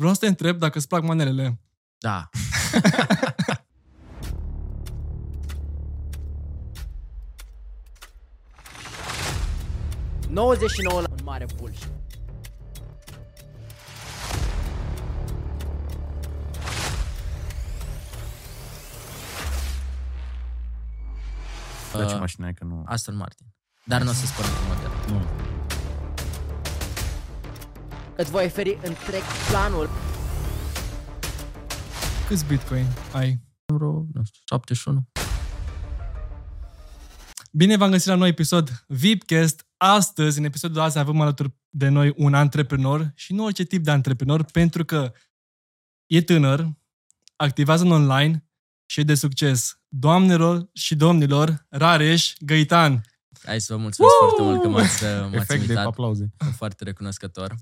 Vreau să te întreb dacă îți plac manelele. Da. ...99 la un mare bullshit. Dar ce Uh, mașină ai că nu... Aston Martin. Dar nu o să spun cu model. nu. Îți voi oferi întreg planul Câți bitcoin ai? Vreo, nu știu, 71. Bine v-am găsit la un nou episod VIPcast. Astăzi, în episodul de azi, avem alături de noi un antreprenor și nu orice tip de antreprenor, pentru că e tânăr, activează în online și e de succes. Doamnelor și domnilor, Rareș Găitan. Hai să vă mulțumesc Woo! foarte mult că m-ați, m-ați Efect de invitat. aplauze. Sunt foarte recunoscător.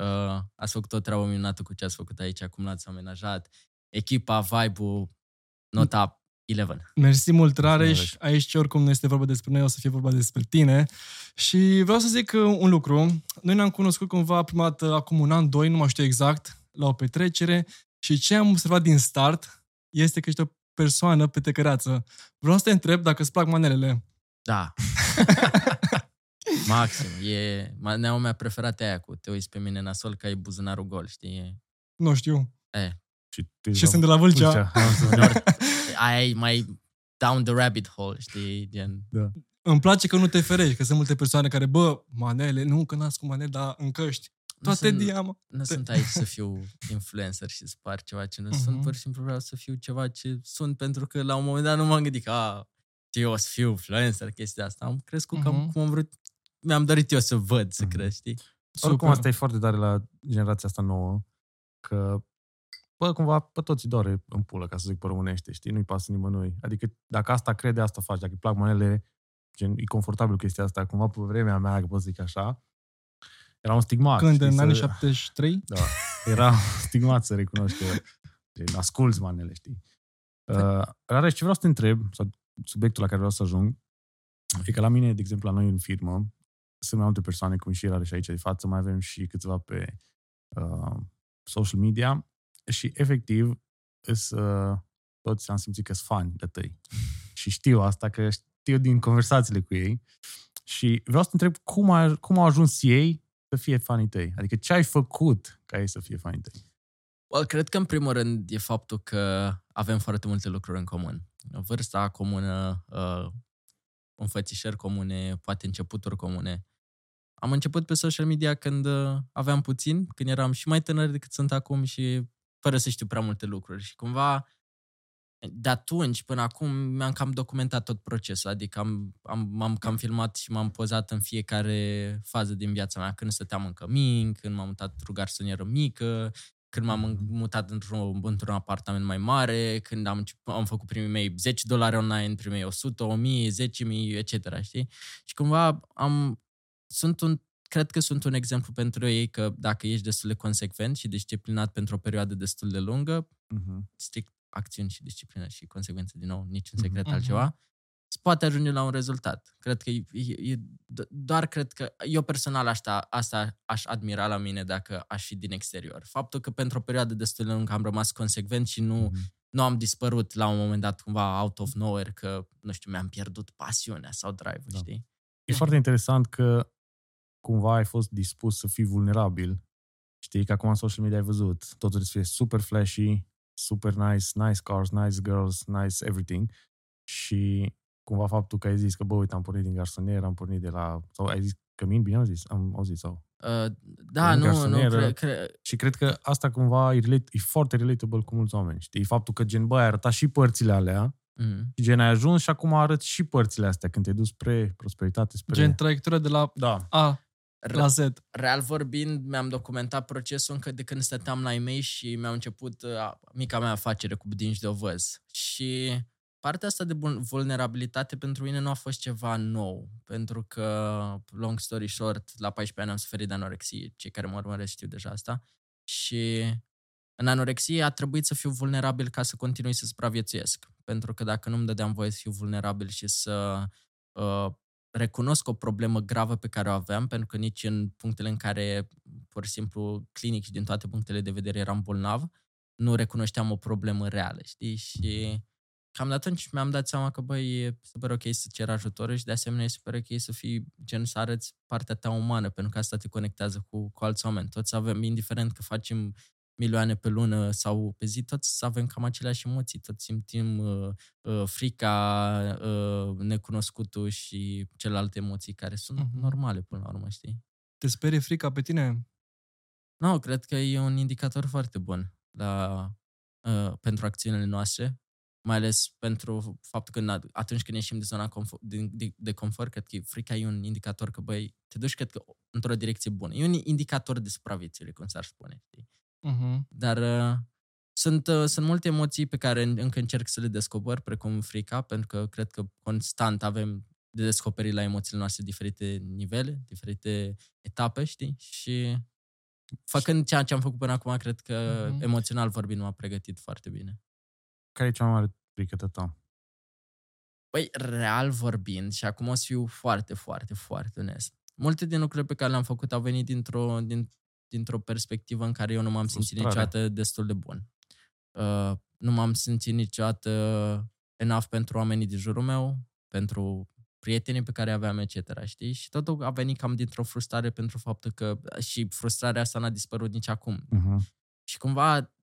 Uh, ați făcut o treabă minunată cu ce ați făcut aici, cum l-ați amenajat. Echipa, vibe-ul, nota 11. Mersi mult, Mulțumesc. Rareș. Aici, oricum nu este vorba despre noi, o să fie vorba despre tine. Și vreau să zic uh, un lucru. Noi ne-am cunoscut cumva prima dată acum un an, doi, nu mai știu exact, la o petrecere și ce am observat din start este că ești o persoană petecăreață. Vreau să te întreb dacă îți plac manelele. Da. Maxim. E maneaua mea preferată aia cu te uiți pe mine nasol că ai buzunarul gol, știi? E, Nu știu. e, Și, tu Și sunt de la Vâlcea. Am să- aia e mai down the rabbit hole, știi? Gen, Îmi place că nu te ferești, că sunt multe persoane care, bă, manele, nu că nasc cu manele, dar în căști. nu Toate sunt, diamă. nu sunt aici să fiu influencer și să par ceva ce nu Mhm. sunt, pur și simplu vreau să fiu ceva ce sunt, pentru că la un moment dat nu m-am gândit că a, eu o să fiu influencer, chestia asta. Am crescut Mhm. cam cum am vrut, mi-am dorit eu să văd, să Mhm. cresc, știi? Oricum, Super. asta e foarte tare la generația asta nouă, că, bă, cumva, pe toți îi doare în pulă, ca să zic pe românește, știi? Nu-i pasă nimănui. Adică, dacă asta crede, asta faci. Dacă îi plac manele, gen, e confortabil chestia asta. Cumva, pe vremea mea, că pot să zic așa, era un stigmat. Când, știi, în să- anii 73? Da, era un stigmat să recunoști că gen, asculți manele, știi? Uh, Rareș, ce vreau să te întreb, sau subiectul la care vreau să ajung, e că la mine, de exemplu, la noi în firmă, sunt mai multe persoane, cum și Rareș aici de față, mai avem și câțiva pe uh, social media și, efectiv, îs, uh, toți am simțit că sunt fani de tăi. Și știu asta, că știu din conversațiile cu ei. Și vreau să te întreb cum, a, cum au ajuns ei să fie fanii tăi? Adică ce ai făcut ca ei să fie fanii tăi? Well, cred că în primul rând e faptul că avem foarte multe lucruri în comun. Vârsta comună, uh, înfățișări comune, poate începuturi comune. Am început pe social media când uh, aveam puțin, când eram și mai tânăr decât sunt acum și fără să știu prea multe lucruri. Și cumva de atunci până acum mi-am cam documentat tot procesul, adică am, am, m-am cam filmat și m-am pozat în fiecare fază din viața mea, când stăteam în cămin, când m-am mutat într-o garsonieră mică, când m-am mutat într-un, într-un apartament mai mare, când am, început- am făcut primii mei 10 dolari online, primii mei 100, 1000, 10.000, etc. Știi? Și cumva am, sunt un, cred că sunt un exemplu pentru ei că dacă ești destul de consecvent și disciplinat pentru o perioadă destul de lungă, Uh-huh. strict acțiuni și disciplină și consecvență, din nou, niciun Mhm. secret Mhm. altceva, se poate ajunge la un rezultat. Cred că e, e, e, do- doar cred că eu personal asta, asta aș admira la mine dacă aș fi din exterior. Faptul că pentru o perioadă destul de lungă am rămas consecvent și nu, Mhm. nu am dispărut la un moment dat cumva out of nowhere că, nu știu, mi-am pierdut pasiunea sau drive-ul, Da. știi? E foarte interesant că cumva ai fost dispus să fii vulnerabil. Știi că acum în social media ai văzut, totul trebuie să fie super flashy, super nice, nice cars, nice girls, nice everything. Și cumva faptul că ai zis că, bă, uite, am pornit din garsonier, am pornit de la... Sau ai zis cămin, bine am zis? Am auzit sau... Uh, da, În nu, nu, garsonieră. cre, cre, Și cred că asta cumva e, relate, e foarte relatable cu mulți oameni, știi? Faptul că gen, bă, ai arătat și părțile alea, mm, și gen ai ajuns și acum arăți și părțile astea când te-ai dus spre prosperitate, spre... Gen traiectoria de la Da. A la Z. real vorbind, mi-am documentat procesul încă de când stăteam la e și mi-au început uh, mica mea afacere cu budinci de ovăz. Și partea asta de bun- vulnerabilitate pentru mine nu a fost ceva nou, pentru că, long story short, la 14 ani am suferit de anorexie, cei care mă urmăresc știu deja asta, și în anorexie a trebuit să fiu vulnerabil ca să continui să supraviețuiesc, pentru că dacă nu-mi dădeam voie să fiu vulnerabil și să uh, recunosc o problemă gravă pe care o aveam, pentru că nici în punctele în care, pur și simplu, clinic și din toate punctele de vedere eram bolnav, nu recunoșteam o problemă reală, știi? Și cam de atunci mi-am dat seama că, băi, e super ok să cer ajutor și de asemenea e super ok să fii gen să arăți partea ta umană, pentru că asta te conectează cu, cu alți oameni. Toți avem, indiferent că facem milioane pe lună sau pe zi, toți avem cam aceleași emoții, toți simțim uh, uh, frica, uh, necunoscutul și celelalte emoții care sunt Mhm. normale până la urmă, știi? Te sperie frica pe tine? Nu, cred că e un indicator foarte bun la, uh, pentru acțiunile noastre, mai ales pentru faptul că na- atunci când ieșim de zona confort, de, de, de confort, cred că frica e un indicator că, băi, te duci, cred că, într-o direcție bună. E un indicator de supraviețuire, cum s-ar spune, știi? Uh-huh. Dar uh, sunt, uh, sunt multe emoții pe care în- încă încerc să le descoper, precum frica, pentru că cred că constant avem de descoperit la emoțiile noastre diferite nivele, diferite etape, știi? Și făcând ceea ce am făcut până acum, cred că Mhm. emoțional vorbind m-a pregătit foarte bine. Care e cea mai mare frică ta? Păi, real vorbind, și acum o să fiu foarte, foarte, foarte onest, multe din lucrurile pe care le-am făcut au venit dintr-o, din, dintr-o perspectivă în care eu nu m-am simțit Frustrare. niciodată destul de bun. Uh, nu m-am simțit niciodată enough pentru oamenii din jurul meu, pentru prietenii pe care aveam, etc. Știi? Și totul a venit cam dintr-o frustrare pentru faptul că și frustrarea asta n-a dispărut nici acum. Uh-huh. Și cumva,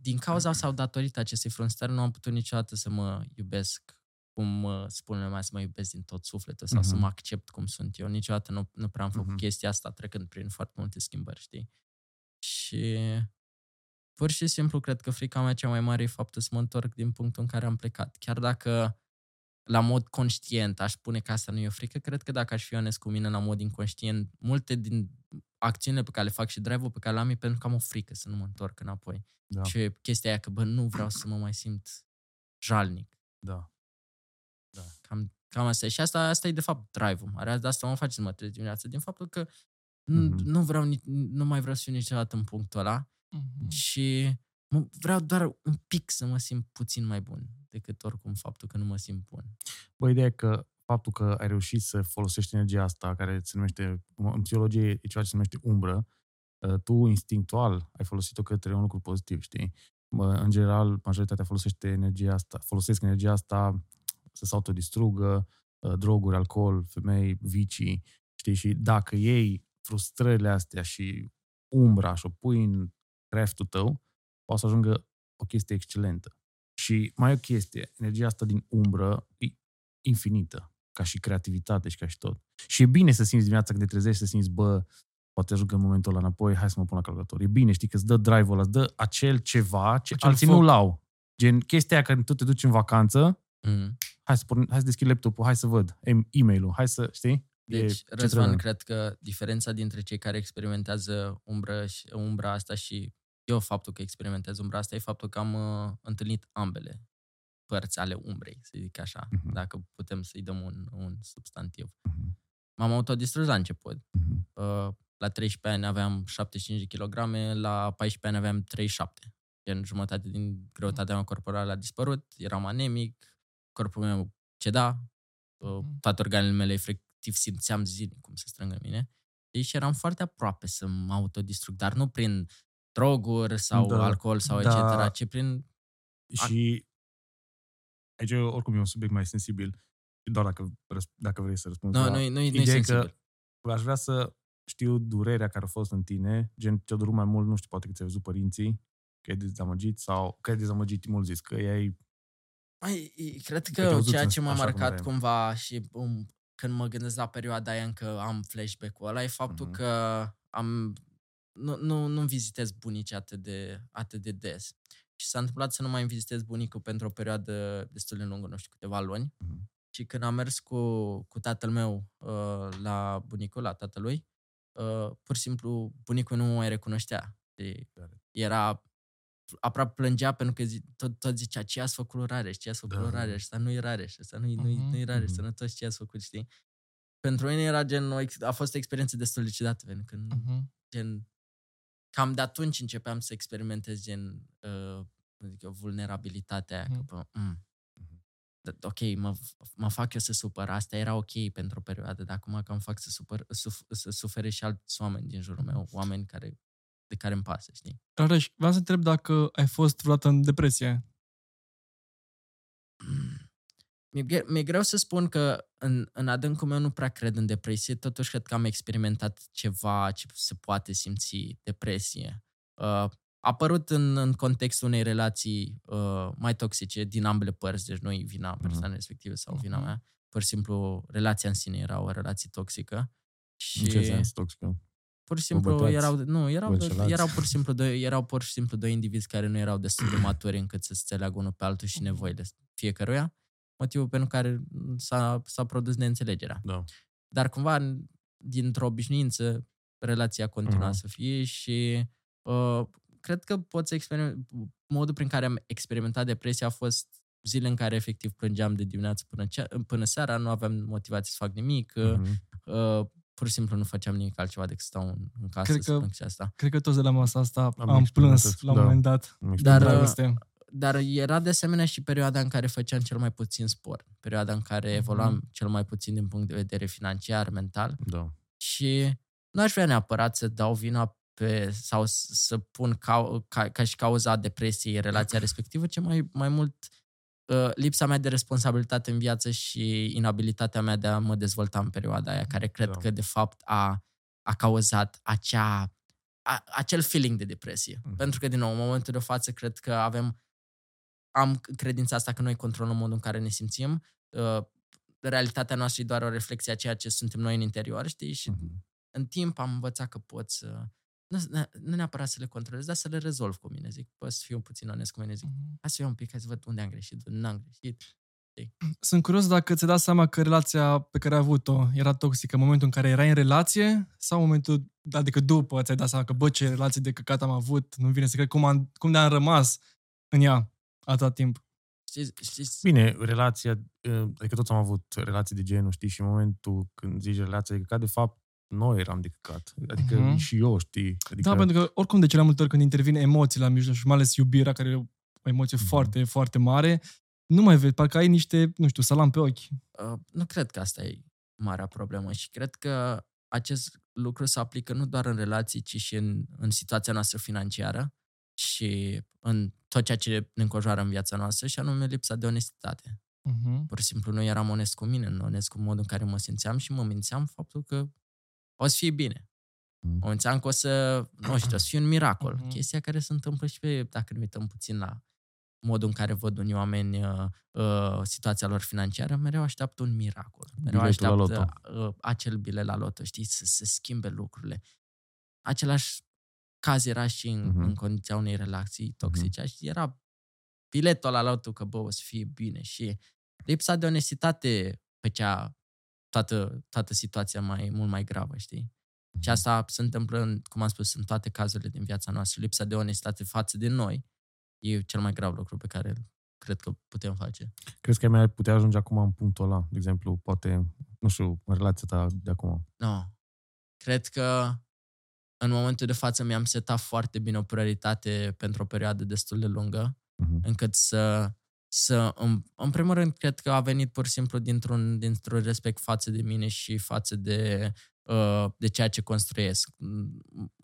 din cauza sau datorită acestei frustrări, nu am putut niciodată să mă iubesc cum uh, spune lumea, să mă iubesc din tot sufletul sau să Mhm. mă accept cum sunt eu. Niciodată nu, nu prea am făcut Mhm. chestia asta trecând prin foarte multe schimbări, știi? Și pur și simplu cred că frica mea cea mai mare e faptul să mă întorc din punctul în care am plecat. Chiar dacă la mod conștient aș spune că asta nu e o frică, cred că dacă aș fi onest cu mine la mod inconștient, multe din acțiunile pe care le fac și drive-ul pe care le am e pentru că am o frică să nu mă întorc înapoi. Da. Și chestia aia că, bă, nu vreau să mă mai simt jalnic. Da. Cam, cam asta e. Și asta, asta e de fapt drive-ul. Are de asta mă face să mă trezesc dimineața. Din faptul că mm-hmm. Mhm. nu, vreau, ni- nu mai vreau să fiu niciodată în punctul ăla Uh-huh. și mă, vreau doar un pic să mă simt puțin mai bun decât oricum faptul că nu mă simt bun. Bă, ideea e că faptul că ai reușit să folosești energia asta, care se numește, în psihologie e ceea ce se numește umbră, uh, tu instinctual ai folosit-o către un lucru pozitiv, știi? Mă, În general, majoritatea folosește energia asta, folosesc energia asta să se autodistrugă, uh, droguri, alcool, femei, vicii, știi? Și dacă iei frustrările astea și umbra și o pui în craftul tău, poate să ajungă o chestie excelentă. Și mai e o chestie, energia asta din umbră e infinită, ca și creativitate și ca și tot. Și e bine să simți dimineața când te trezești, să simți, bă, poate ajung în momentul ăla înapoi, hai să mă pun la calculator. E bine, știi, că îți dă drive-ul ăla, îți dă acel ceva ce Acel alții foc. nu l-au. Gen, chestia aia când tu te duci în vacanță, Mm. Hai să, porn, hai să deschid laptopul, hai să văd e- e-mail-ul, hai să, știi? E Deci, ce Răzvan, trebuie. cred că diferența dintre cei care experimentează umbră și, umbra asta și eu faptul că experimentez umbra asta e faptul că am uh, întâlnit ambele părți ale umbrei, să zic așa, Mhm. dacă putem să-i dăm un, un substantiv. Mhm, M-am autodistrus la început. mhm. Uh, la 13 ani aveam 75 de kg, la 14 ani aveam 37. Gen jumătate din greutatea mea corporală a dispărut, eram anemic, corpul meu ceda, uh, Mhm. toate organele mele efectiv simțeam zilnic cum se strâng în mine. Și eram foarte aproape să mă autodistrug, dar nu prin droguri sau Da, alcool sau da. etc., ci prin... Și aici oricum e un subiect mai sensibil, doar dacă, răsp- dacă vrei să răspunzi. Nu, la- nu, nu, nu Ideea e sensibil. că aș vrea să știu durerea care a fost în tine, gen ce-a durut mai mult, nu știu, poate că ți-ai văzut părinții, că ai dezamăgit sau că ai dezamăgit mult zis, că ai Mai, cred te-ai că văzut ceea în- ce m-a așa cum marcat erai. cumva și um, când mă gândesc la perioada aia încă am flashback-ul ăla e faptul Mhm. că am nu, nu, nu vizitez bunicii atât de, atât de des. Și s-a întâmplat să nu mai vizitez bunicul pentru o perioadă destul de lungă, nu știu, câteva luni. Mhm. Și când am mers cu, cu tatăl meu uh, la bunicul, la tatălui, uh, pur și simplu bunicul nu mă mai recunoștea. Și era aproape plângea pentru că zi, tot, tot zicea ce ați făcut lui Rareș, ce ați făcut Da. lui Rareș, ăsta nu e Rareș, ăsta nu-i, nu-i, Mhm. nu-i Rareș, Mhm. sănătos ce ați făcut, știi? Pentru mine era gen, o ex- a fost o experiență destul de ciudată, pentru că Uh-huh. gen, cam de atunci începeam să experimentez gen, uh, cum zic eu, vulnerabilitatea aia, Mhm. că, bă, mm, da, ok, mă, mă fac eu să supăr, asta era ok pentru o perioadă, dar acum că îmi fac să, supăr, suf, să sufere și alți oameni din jurul meu, oameni care, de care îmi pasă, știi? Rareș, vreau să întreb dacă ai fost vreodată în depresie. Mi-e, gre- mi-e greu să spun că în, în adâncul meu nu prea cred în depresie, totuși cred că am experimentat ceva ce se poate simți depresie. Uh, a apărut în, în contextul unei relații uh, mai toxice din ambele părți, deci nu vina persoanei respective sau vina Mhm. mea. Pur și simplu, relația în sine era o relație toxică. Și În ce sens toxică? Pur și simplu bătați? erau, nu, erau, Vă înșelați? erau pur și simplu doi, erau pur și simplu doi indivizi care nu erau destul de maturi încât să se înțeleagă unul pe altul și nevoile fiecăruia, motivul pentru care s-a, s-a produs neînțelegerea. Da. Dar cumva, dintr-o obișnuință, relația continua Mhm. să fie și uh, cred că pot să experiment, modul prin care am experimentat depresia a fost zile în care efectiv plângeam de dimineață până, cea, până seara, nu aveam motivație să fac nimic, uh, Mhm. uh, pur și simplu nu făceam nimic altceva decât stau în, în casă Cred să că- plâng și asta. Cred că toți de la masa asta am, am experimentat, plâns la un da. moment dat. Am Dar, experimentat. Dragoste. Dar era de asemenea și perioada în care făceam cel mai puțin sport, perioada în care evoluam cel mai puțin din punct de vedere financiar, mental Da. și nu aș vrea neapărat să dau vina pe, sau s- să pun ca, ca, ca și cauza depresiei relația respectivă, ci mai, mai mult uh, lipsa mea de responsabilitate în viață și inabilitatea mea de a mă dezvolta în perioada aia, care cred Da. că de fapt a, a cauzat acea, a, acel feeling de depresie. Mhm. Pentru că, din nou, în momentul de față, cred că avem am credința asta că noi controlăm modul în care ne simțim. Uh, realitatea noastră e doar o reflexie a ceea ce suntem noi în interior, știi? Și Mhm. în timp am învățat că pot să... Nu, nu neapărat să le controlez, dar să le rezolv cu mine. Zic, pot să fiu puțin onest cu mine. Zic, hai să iau un pic, hai să văd unde am greșit, unde n-am greșit. Sunt curios dacă ți-ai dat seama că relația pe care ai avut-o era toxică în momentul în care erai în relație sau în momentul, adică după ți-ai dat seama că, bă, ce relație de căcat am avut, nu vine să cred cum, am, cum de-am rămas în ea atâta timp. Știți, știți Bine, relația, uh, adică toți am avut relații de genul, știi, și în momentul când zici relația de căcat, de fapt, noi eram de căcat. Adică Mhm. și eu, știi? Adică, Da, pentru că oricum de cele mai multe ori când intervin emoții la mijloc și mai ales iubirea, care e o emoție Mhm. foarte, foarte mare, nu mai vezi, parcă ai niște, nu știu, salam pe ochi. uh, nu cred că asta e marea problemă și cred că acest lucru se aplică nu doar în relații, ci și în, în situația noastră financiară și în tot ceea ce ne înconjoară în viața noastră și anume lipsa de onestitate. Uh-huh. Pur și simplu nu eram onest cu mine, nu onest cu modul în care mă simțeam și mă mințeam faptul că o să fie bine. Mhm. Mă mințeam că o să, nu știu, o să fie un miracol. Mhm. Chestia care se întâmplă și pe, dacă ne uităm puțin la modul în care văd unii oameni uh, uh, situația lor financiară, mereu așteaptă un miracol. Mereu Biletul la așteaptă uh, acel bilet la loto, știi, să se schimbe lucrurile. Același caz era și în, Mhm. în condiția unei relații toxice. Și era biletul la loto că, bă, o să fie bine și lipsa de onestitate făcea toată, toată situația mai mult mai gravă, știi? Și asta se întâmplă, în, cum am spus, în toate cazurile din viața noastră. Lipsa de onestitate față de noi e cel mai grav lucru pe care cred că putem face. Crezi că ai mai putea ajunge acum în punctul ăla? De exemplu, poate, nu știu, în relația ta de acum. No. Cred că în momentul de față mi-am setat foarte bine o prioritate pentru o perioadă destul de lungă, Mhm. încât să, să în, în primul rând, cred că a venit pur și simplu dintr-un, dintr-un respect față de mine și față de, uh, de ceea ce construiesc.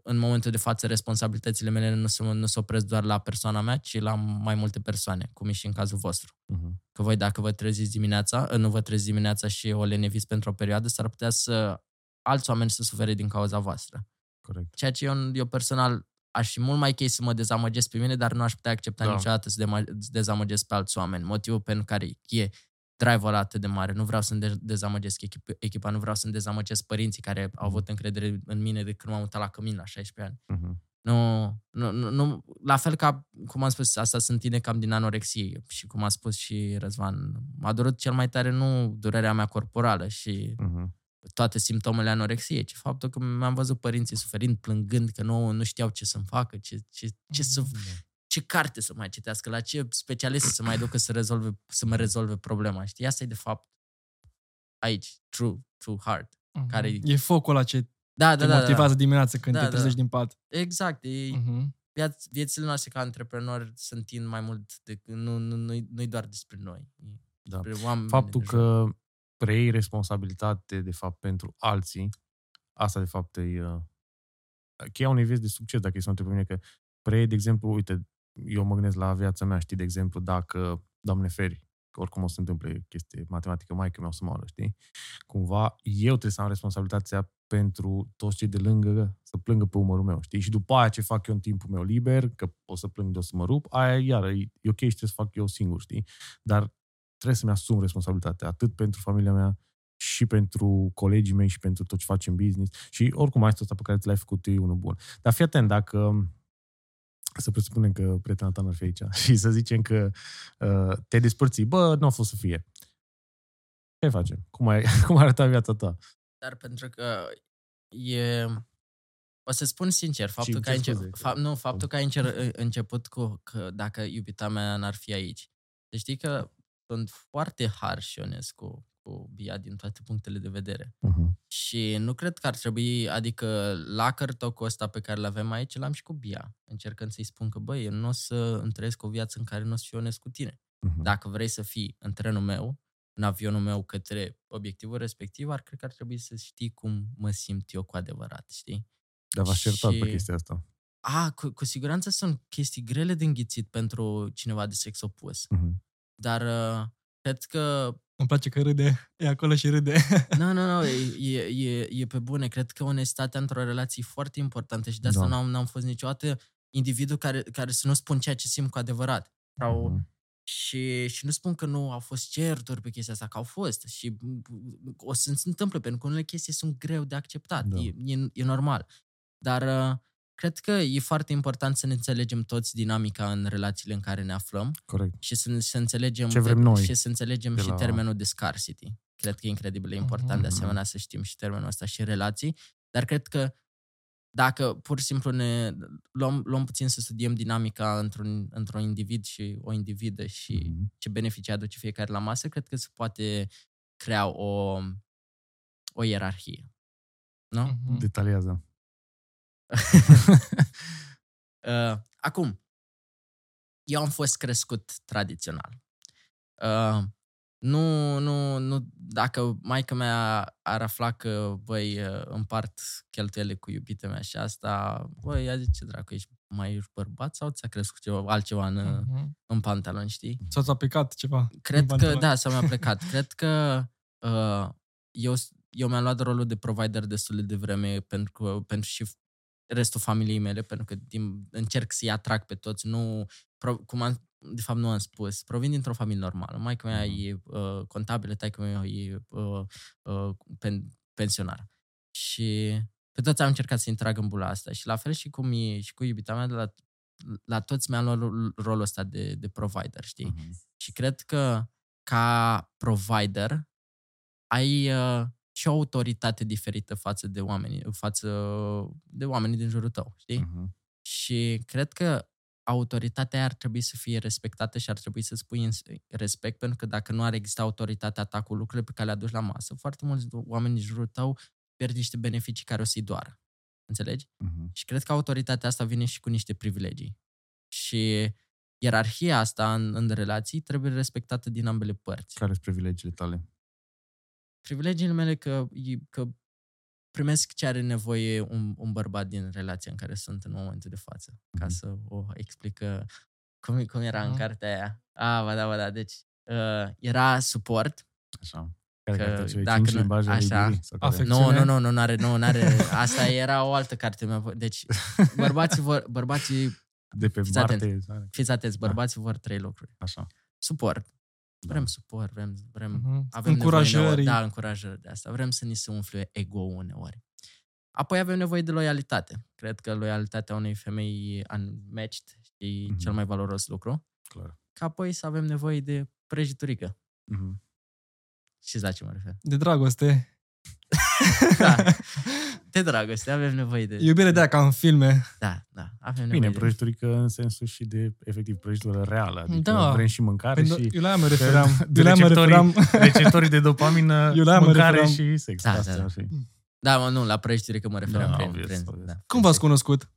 În momentul de față, responsabilitățile mele nu se, nu se opresc doar la persoana mea, ci la mai multe persoane, cum e și în cazul vostru. Mhm. Că voi, dacă vă treziți dimineața, nu vă treziți dimineața și o leneviți pentru o perioadă, s-ar putea să alți oameni să sufere din cauza voastră. Corect. Ceea ce eu, eu personal aș fi mult mai chei să mă dezamăgesc pe mine, dar nu aș putea accepta Da. da. niciodată să dema- dezamăgesc pe alți oameni. Motivul pentru care e drive-ul ăla atât de mare. Nu vreau să-mi de- dezamăgesc echip- echipa, nu vreau să-mi dezamăgesc părinții care au avut încredere în mine de când m-am mutat la Cămin la 16 ani. Mhm. Nu, nu, nu, nu, la fel ca, cum am spus, asta sunt tine cam din anorexie și cum a spus și Răzvan, m-a durut cel mai tare nu durerea mea corporală și Mhm. Toate simptomele anorexiei, ci faptul că mi-am văzut părinții suferind, plângând, că nu, nu știau ce să-mi facă, ce, ce, ce, să, ce carte să mai citească, la ce specialist să mai ducă să, rezolve, să mă rezolve problema, știi? Asta e de fapt aici, true, true heart. Care- E focul ăla ce Da, te da, da, motivează da. dimineața când Da, te da. trezești din pat. Exact, e, Uh-huh. viaț, viețile noastre ca antreprenori sunt în mai mult decât, nu, nu, nu, nu-i doar despre noi. Da. Despre oameni Faptul din jur. Că preiei responsabilitate, de fapt, pentru alții, asta, de fapt, e uh, cheia unei vieți de succes, dacă e să mă întreb pe mine, că preiei, de exemplu, uite, eu mă gândesc la viața mea, știi, de exemplu, dacă, Doamne feri, că oricum o să se întâmple chestie matematică, mai că mi-o să moară, știi? Cumva, eu trebuie să am responsabilitatea pentru toți cei de lângă să plângă pe umărul meu, știi? Și după aia ce fac eu în timpul meu liber, că o să plâng de o să mă rup, aia iară, e e ok și trebuie să fac eu singur, știi? Dar trebuie să-mi asum responsabilitatea, atât pentru familia mea, și pentru colegii mei și pentru tot ce facem business. Și oricum asta ăsta pe care ți l-ai făcut e unul bun. Dar fii atent, dacă să presupunem că prietena ta n-ar fi aici și să zicem că uh, te-ai despărțit, bă, nu a fost să fie. Ce facem? Cum, ai, cum arăta viața ta? Dar pentru că e... O să spun sincer, faptul îmi că ai, cer înce- scuze, fa- că- nu, faptul că ai încer- început cu că dacă iubita mea n-ar fi aici. Deci știi că sunt foarte har și onest cu, cu Bia din toate punctele de vedere. Uh-huh. Și nu cred că ar trebui, adică la cărtocul ăsta pe care îl avem aici, l-am și cu Bia. Încercând să-i spun că, băi, eu nu o să îmi trăiesc o viață în care nu o să fiu onest cu tine. Uh-huh. Dacă vrei să fii în trenul meu, în avionul meu către obiectivul respectiv, ar cred că ar trebui să știi cum mă simt eu cu adevărat, știi? Dar v-aș certat și- pe chestia asta. A, cu, cu siguranță sunt chestii grele de înghițit pentru cineva de sex opus. Uh-huh. Dar uh, cred că Îmi place că râde. E acolo și râde. Nu, nu, nu, e, e, e pe bune. Cred că onestatea într-o relație e foarte importantă și de asta Da. n-am, n-am fost niciodată individul care, care să nu spun ceea ce simt cu adevărat. Sau, Mhm. și, și nu spun că nu au fost certuri pe chestia asta, că au fost. Și m, o să se întâmple, pentru că unele chestii sunt greu de acceptat. Da. E, e, e normal. Dar uh, cred că e foarte important să ne înțelegem toți dinamica în relațiile în care ne aflăm Corect. și să, să înțelegem Ce vrem noi și să înțelegem de și la- termenul de scarcity. Cred că e incredibil de important de Mhm. asemenea să știm și termenul ăsta și relații, dar cred că dacă pur și simplu ne luăm, luăm puțin să studiem dinamica într-un, într-un individ și o individă și Mhm. ce beneficii aduce fiecare la masă, cred că se poate crea o, o ierarhie. Nu? Mhm. Detaliază. Uh, acum, eu am fost crescut tradițional. Uh, nu, nu, nu, dacă maica mea ar afla că, băi, uh, împart cheltuiele cu iubita mea și asta, băi, ea zice, dracu, ești mai bărbat sau ți-a crescut ceva, altceva în, uh, Mhm. în pantaloni, știi? Sau ți-a picat ceva? Cred că, pantaloni. da, s-a mai plecat. Cred că uh, eu, eu mi-am luat rolul de provider destul de devreme pentru, că, pentru și restul familiei mele, pentru că din, încerc să-i atrag pe toți. Nu, pro, cum am, de fapt nu am spus, provin dintr-o familie normală. Maica mea Mhm. e uh, contabilă, taică mea e uh, uh, pen, pensionar. Și pe toți am încercat să-i intrag în bula asta. Și la fel și, cum e, și cu iubita mea, de la, la toți mi-am luat rolul- rolul ăsta de, de provider, știi? Mhm. Și cred că ca provider ai uh, și o autoritate diferită față de oamenii, față de oamenii din jurul tău, știi? Mhm. Și cred că autoritatea aia ar trebui să fie respectată și ar trebui să spui în respect, pentru că dacă nu ar exista autoritatea ta cu lucrurile pe care le aduci la masă, foarte mulți oameni din jurul tău pierd niște beneficii care o să-i doară. Înțelegi? Mhm. Și cred că autoritatea asta vine și cu niște privilegii. Și ierarhia asta în, în relații trebuie respectată din ambele părți. Care sunt privilegiile tale? Privilegiile mele că, e- că primesc ce are nevoie un, un bărbat din relația în care sunt în momentul de față. Ca Mhm. să o explică cum, cum era în Mhm. cartea aia. A, ba da, ba da. Deci uh, era suport. Așa. Care Că carte? Cele dacă cinci nu- limbaje ale așa. iubirii? Sau care? Afect. Nu, Secțiune? nu, nu, nu, n-are, nu, n-are. Asta era o altă carte mea. Deci, bărbații vor, bărbații, De pe Fiți Marte? fiți atenți, bărbații vor trei lucruri. Așa. Suport. Da. Vrem suport, vrem, vrem Mhm. avem Încurajări. Nevoie, da, încurajări de asta. Vrem să ni se umfle ego uneori. Apoi avem nevoie de loialitate. Cred că loialitatea unei femei unmatched e Mhm. cel mai valoros lucru. Clar. Ca apoi să avem nevoie de prăjiturică. Mhm. Știți la ce mă refer? De dragoste. Da. De dragoste, avem nevoie de... Iubire de aia ca în filme. Da, da, avem Bine, nevoie de... prăjiturică în sensul și de, efectiv, prăjitură reală. Adică Da. vrem și mâncare Pentru- și Eu la aia mă refeream. de Eu la aia mă receptorii- referam. receptorii de dopamină, Eu la aia mă mâncare referam. și sex. Da, Asta da, da. ar fi. Da, mă, nu, la prăjiturică mă referam. Da, prin, obvious, prin, obvious. da. Cum v-ați cunoscut?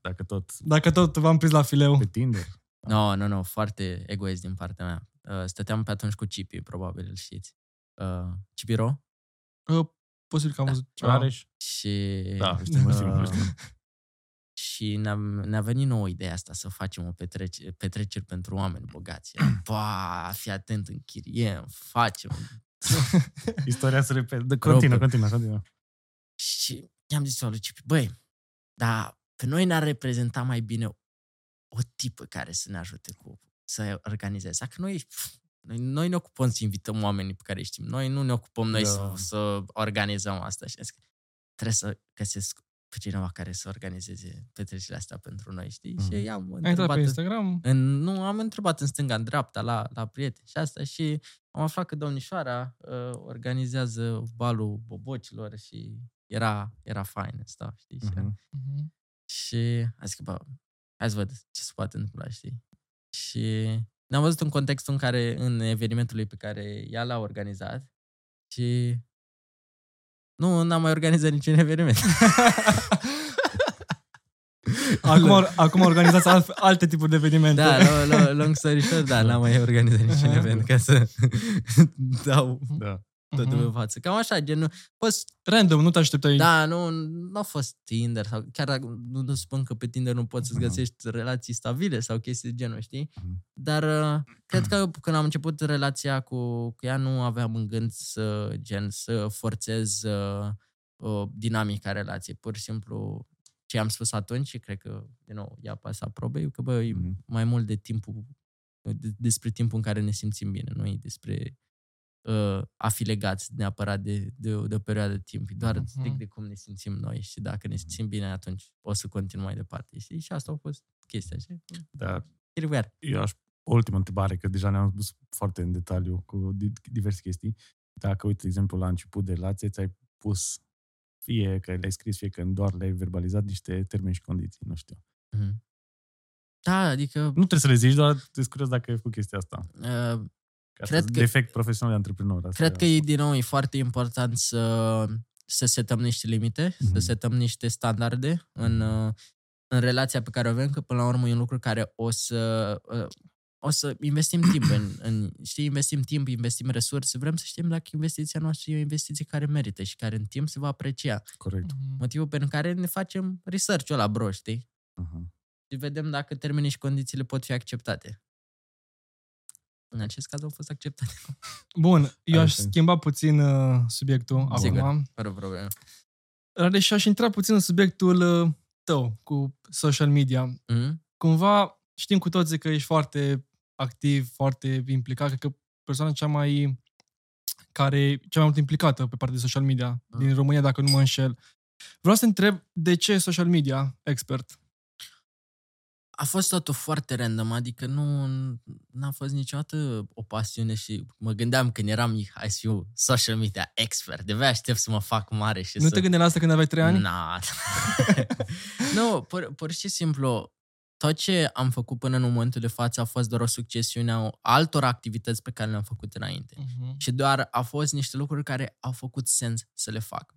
Dacă tot Dacă tot v-am prins la fileu. pe Tinder. Nu, nu, nu, foarte egoist din partea mea. Uh, stăteam pe atunci cu Cipi, probabil îl știți. Uh, Cipiro? Uh, posibil că am Da. văzut ceva. Rareș? Și... Da, știu, mă sigur, uh, știu. Și ne-a, ne-a venit nouă ideea asta să facem o petrece, petreceri pentru oameni bogați. Ba, fii atent, închiriem, facem. Istoria se repede. Da, Continuă, Proper. continuă, continuă. Și i-am zis lui Cipi, băi, dar pe noi ne-ar reprezenta mai bine o tipă care să ne ajute cu să organizeze. Dacă noi, pf, noi, noi ne ocupăm să invităm oamenii pe care îi știm. Noi nu ne ocupăm noi Da. să, să organizăm asta. Și am zis că trebuie să găsesc pe cineva care să organizeze petrecerile astea pentru noi, știi? Mhm. Și i-am Ai intrat întrebat pe în- Instagram? în, nu, am întrebat în stânga, în dreapta, la, la prieteni și asta și am aflat că domnișoara uh, organizează balul bobocilor și era, era fain asta, știi? Și, Mhm. Mhm. și am zis că, bă, hai să văd ce se poate întâmpla, știi? Și ne-am văzut în contextul în care, în evenimentul lui pe care ea l-a organizat și nu, n-am mai organizat niciun eveniment. Acum, acum organizați alt, alte tipuri de evenimente. Da, lo, lo, long story short, da, n-am mai organizat niciun Aha. event ca să dau Da. Totul Mhm. pe față. Cam așa, genul, fost, Random, nu te așteptai. da, nu, nu a fost Tinder sau chiar dacă nu, nu spun că pe Tinder nu poți să-ți Mhm. găsești relații stabile sau chestii de genul, știi? Mhm. Dar uh, cred că când am început relația cu, cu ea nu aveam în gând să, gen, să forțez uh, o dinamica relației. Pur și simplu ce am spus atunci și cred că, din nou, ea pasă probei, că bă, e Mhm. mai mult de timpul, de, despre timpul în care ne simțim bine, nu e despre uh, a fi legați neapărat de, de, o- de o perioadă de timp, e doar Mhm. strict de cum ne simțim noi și dacă ne simțim bine, atunci o să continuăm mai departe, știi? Și asta a fost chestia, știi? Da. Here we are. Eu aș o ultimă întrebare, că deja ne-am spus foarte în detaliu cu di- diverse chestii. Dacă, uite, de exemplu, la început de relație, ți-ai pus fie că le-ai scris, fie că doar le-ai verbalizat niște termeni și condiții, nu știu. Mhm. Da, adică Nu trebuie să le zici, doar te curios dacă ai făcut chestia asta. uh, Ca Cred Cred că- defect profesional de antreprenor. Asta cred că e din nou e foarte important să, să setăm niște limite, să Mhm. setăm niște standarde în, uh, în relația pe care o avem, că până la urmă e un lucru care o să uh, o să investim timp în, în, știi, investim timp, investim resurse, vrem să știm dacă investiția noastră e o investiție care merită și care în timp se va aprecia. Corect. Mhm. Motivul pentru care ne facem research-ul ăla, bro, știi? Uh-huh. Și vedem dacă termenii și condițiile pot fi acceptate. În acest caz au fost acceptate. Bun, eu aș sens. schimba puțin uh, subiectul Sigur. acum. Fără problemă. Rade, și aș intra puțin în subiectul uh, tău cu social media. Mm? Cumva știm cu toții că ești foarte activ, foarte implicat. Cred că persoana cea mai care e cea mai mult implicată pe partea de social media Ah. din România, dacă nu mă înșel. Vreau să întreb de ce social media expert? A fost totul foarte random, adică nu n-a fost niciodată o pasiune și mă gândeam când eram mic, hai să fiu social media expert, de aștept să mă fac mare și Nu să... te gândeai la asta când aveai trei ani? Na. nu, pur, pur și simplu, tot ce am făcut până în momentul de față a fost doar o succesiune a altor activități pe care le-am făcut înainte. Mhm. Și doar a fost niște lucruri care au făcut sens să le fac.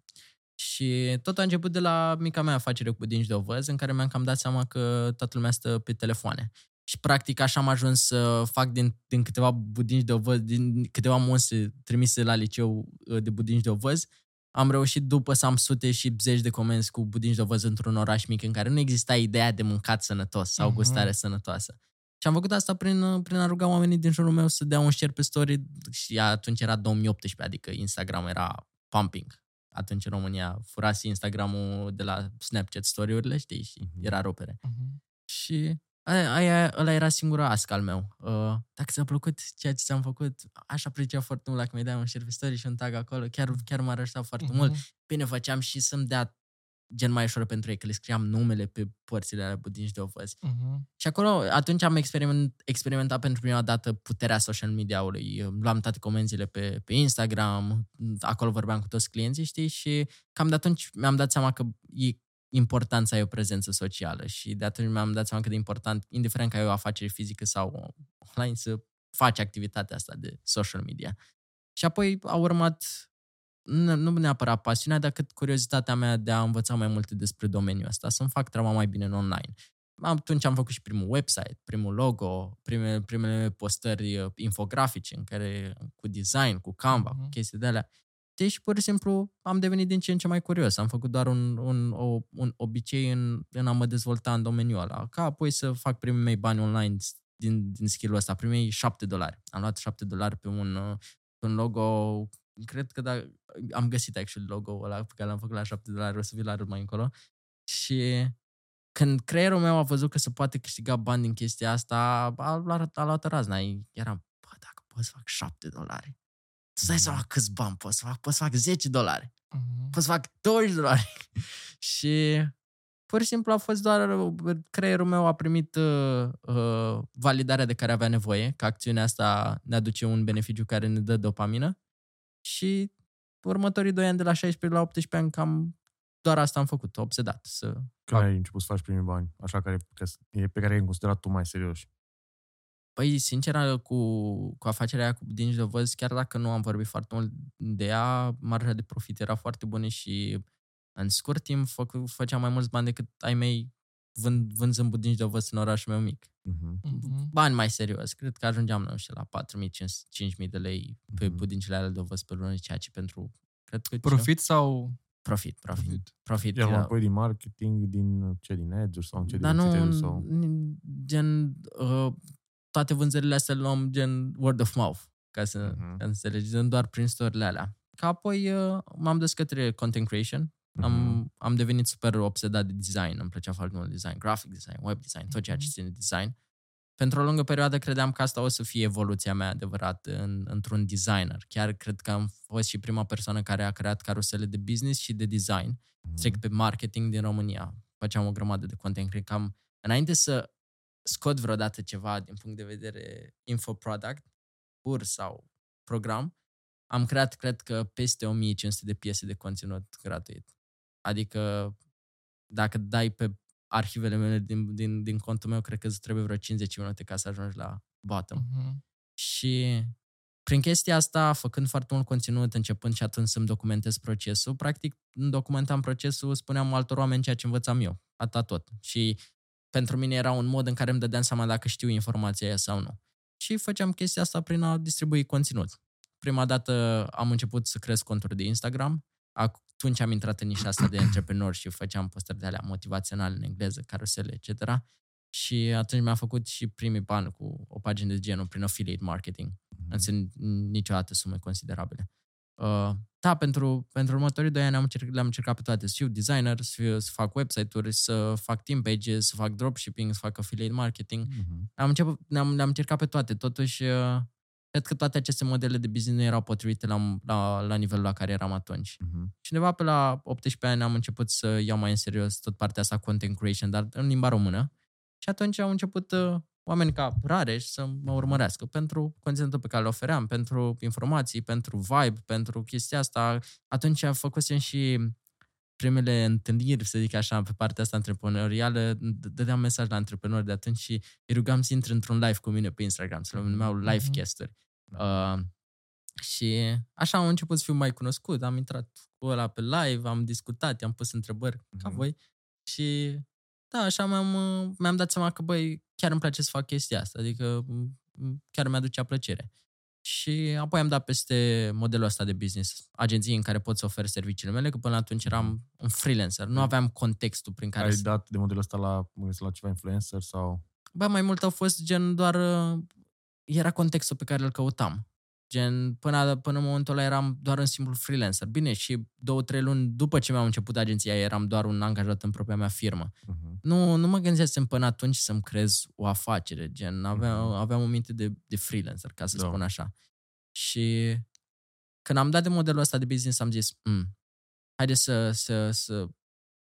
Și tot a început de la mica mea afacere cu budinci de ovăz, în care mi-am cam dat seama că toată lumea stă pe telefoane. Și practic așa am ajuns să fac din, din câteva budinci de ovăz, din câteva monstre trimise la liceu uh, de budinci de ovăz, am reușit după să am sute și zeci de comenzi cu budinci de ovăz într-un oraș mic în care nu exista ideea de mâncat sănătos sau Mhm. gustare sănătoasă. Și am făcut asta prin, prin a ruga oamenii din jurul meu să dea un share pe story și atunci era 2018, adică Instagram era pumping. Atunci în România furase Instagramul de la Snapchat story-urile, știi, și Mhm. era rupere. Mhm. Și aia, aia, ăla era singura ask al meu. Uh, dacă ți-a plăcut ceea ce ți-am făcut, aș aprecia foarte mult dacă mi dai un share pe story și un tag acolo. Chiar, chiar m-ar ajuta foarte Mhm. mult. Bine făceam și să-mi dea gen mai ușor pentru ei, că le scriam numele pe părțile alea budinci de ovăzi. Mhm. Și acolo, atunci am experiment, experimentat pentru prima dată puterea social media-ului. Luam toate comenzile pe, pe Instagram, acolo vorbeam cu toți clienții, știi, și cam de atunci mi-am dat seama că e important să ai o prezență socială și de atunci mi-am dat seama cât de important, indiferent că ai o afacere fizică sau online, să faci activitatea asta de social media. Și apoi a urmat nu nu neapărat pasiunea, dar cât curiozitatea mea de a învăța mai multe despre domeniul ăsta, să-mi fac treaba mai bine în online. atunci am făcut și primul website, primul logo, prime, primele postări uh, infografice în care, cu design, cu Canva, uh-huh. cu Mhm. chestii de alea. Deci, pur și simplu, am devenit din ce în ce mai curios. Am făcut doar un, un, o, un obicei în, în a mă dezvolta în domeniul ăla. Ca apoi să fac primii mei bani online din, din skill-ul ăsta. Primii 7 dolari. Am luat 7 dolari pe un, uh, pe un logo cred că da, am găsit actually logo-ul ăla pe care l-am făcut la 7 dolari, o să vi l arăt mai încolo. Și când creierul meu a văzut că se poate câștiga bani din chestia asta, a luat, a luat razna. Eram, bă, dacă pot să fac 7 dolari, tu dai seama câți bani pot să fac? Pot să fac 10 dolari, Mhm. pot să fac 20 dolari. și pur și simplu a fost doar, creierul meu a primit uh, uh, validarea de care avea nevoie, că acțiunea asta ne aduce un beneficiu care ne dă dopamină și următorii doi ani de la 16 la 18 ani cam doar asta am făcut, obsedat. Să Când fac. ai început să faci primii bani, așa care, că e pe care ai considerat tu mai serios. Păi, sincer, cu, cu afacerea aia cu dingi de văz, chiar dacă nu am vorbit foarte mult de ea, marja de profit era foarte bună și în scurt timp fă, făceam mai mulți bani decât ai mei vând, vânzând budinci de văz în orașul meu mic. Mhm. Mhm. Bani mai serios. Cred că ajungeam, nu știu, la 4.000-5.000 de lei pe Mhm. budincile alea de văz pe lună, ceea ce pentru... Cred că Profit sau... Profit, profit. Profit. profit Iar era- mai apoi din marketing, din ce, din ads sau în ce, Dar din nu, țiteri sau... n- gen, uh, toate vânzările astea le luăm gen word of mouth, ca să, Mhm. uh-huh. ca să înțelegi, gen doar prin store alea. Ca apoi uh, m-am dus către content creation, Mhm. Am, am devenit super obsedat de design, îmi plăcea foarte mult design, graphic design, web design, tot ceea ce Mhm. ține de design. Pentru o lungă perioadă credeam că asta o să fie evoluția mea adevărată în, într-un designer. Chiar cred că am fost și prima persoană care a creat carusele de business și de design Mhm. strict pe marketing din România. Făceam o grămadă de content, cred că am, înainte să scot vreodată ceva din punct de vedere infoproduct, pur sau program, am creat, cred că, peste 1500 de piese de conținut gratuit. Adică, dacă dai pe arhivele mele din, din, din contul meu, cred că îți trebuie vreo 50 minute ca să ajungi la bottom. Mhm. Și prin chestia asta, făcând foarte mult conținut, începând și atunci să-mi documentez procesul, practic îmi documentam procesul, spuneam altor oameni ceea ce învățam eu, atâta tot. Și pentru mine era un mod în care îmi dădeam seama dacă știu informația aia sau nu. Și făceam chestia asta prin a distribui conținut. Prima dată am început să cresc conturi de Instagram, atunci am intrat în nișa asta de antreprenori și făceam postări de alea motivaționale în engleză, carusele, etc. Și atunci mi-a făcut și primii bani cu o pagină de genul prin affiliate marketing. Mhm. Însă niciodată sume considerabile. Uh, da, pentru, pentru următorii doi ani am încerc, le-am încercat pe toate. Să fiu designer, să, fiu, să fac website-uri, să fac team pages, să fac dropshipping, să fac affiliate marketing. Mhm. Am început, le-am, le-am încercat pe toate. Totuși, uh, cred că toate aceste modele de business nu erau potrivite la, la, la nivelul la care eram atunci. Mhm. Și undeva pe la 18 ani am început să iau mai în serios tot partea asta content creation, dar în limba română. Și atunci au început uh, oameni ca Rareș să mă urmărească pentru conținutul pe care le ofeream, pentru informații, pentru vibe, pentru chestia asta. Atunci făcusem și primele întâlniri, să zic așa, pe partea asta antreprenorială, d- dădeam mesaj la antreprenori de atunci și îi rugam să intre într-un live cu mine pe Instagram, să le numeau live Mhm. casturi. Uh, și așa am început să fiu mai cunoscut, am intrat cu ăla pe live, am discutat, i-am pus întrebări ca Mhm. voi și da, așa mi-am, uh, mi-am dat seama că, băi, chiar îmi place să fac chestia asta, adică m- m- chiar mi-aducea plăcere. Și apoi am dat peste modelul ăsta de business, agenții în care pot să ofer serviciile mele, că până atunci eram un freelancer, nu aveam contextul prin care Ai să... dat de modelul ăsta la, mă gândesc la ceva influencer sau... Bă, mai mult au fost gen doar... uh, Era contextul pe care îl căutam. Gen, până, până în momentul ăla eram doar un simplu freelancer. Bine, și două, trei luni după ce mi-am început agenția, eram doar un angajat în propria mea firmă. Mhm. Nu, nu mă gândisem până atunci să-mi creez o afacere. Gen, aveam, Mhm. aveam o minte de, de freelancer, ca să Da. spun așa. Și când am dat de modelul ăsta de business, am zis, mm, haide să, să, să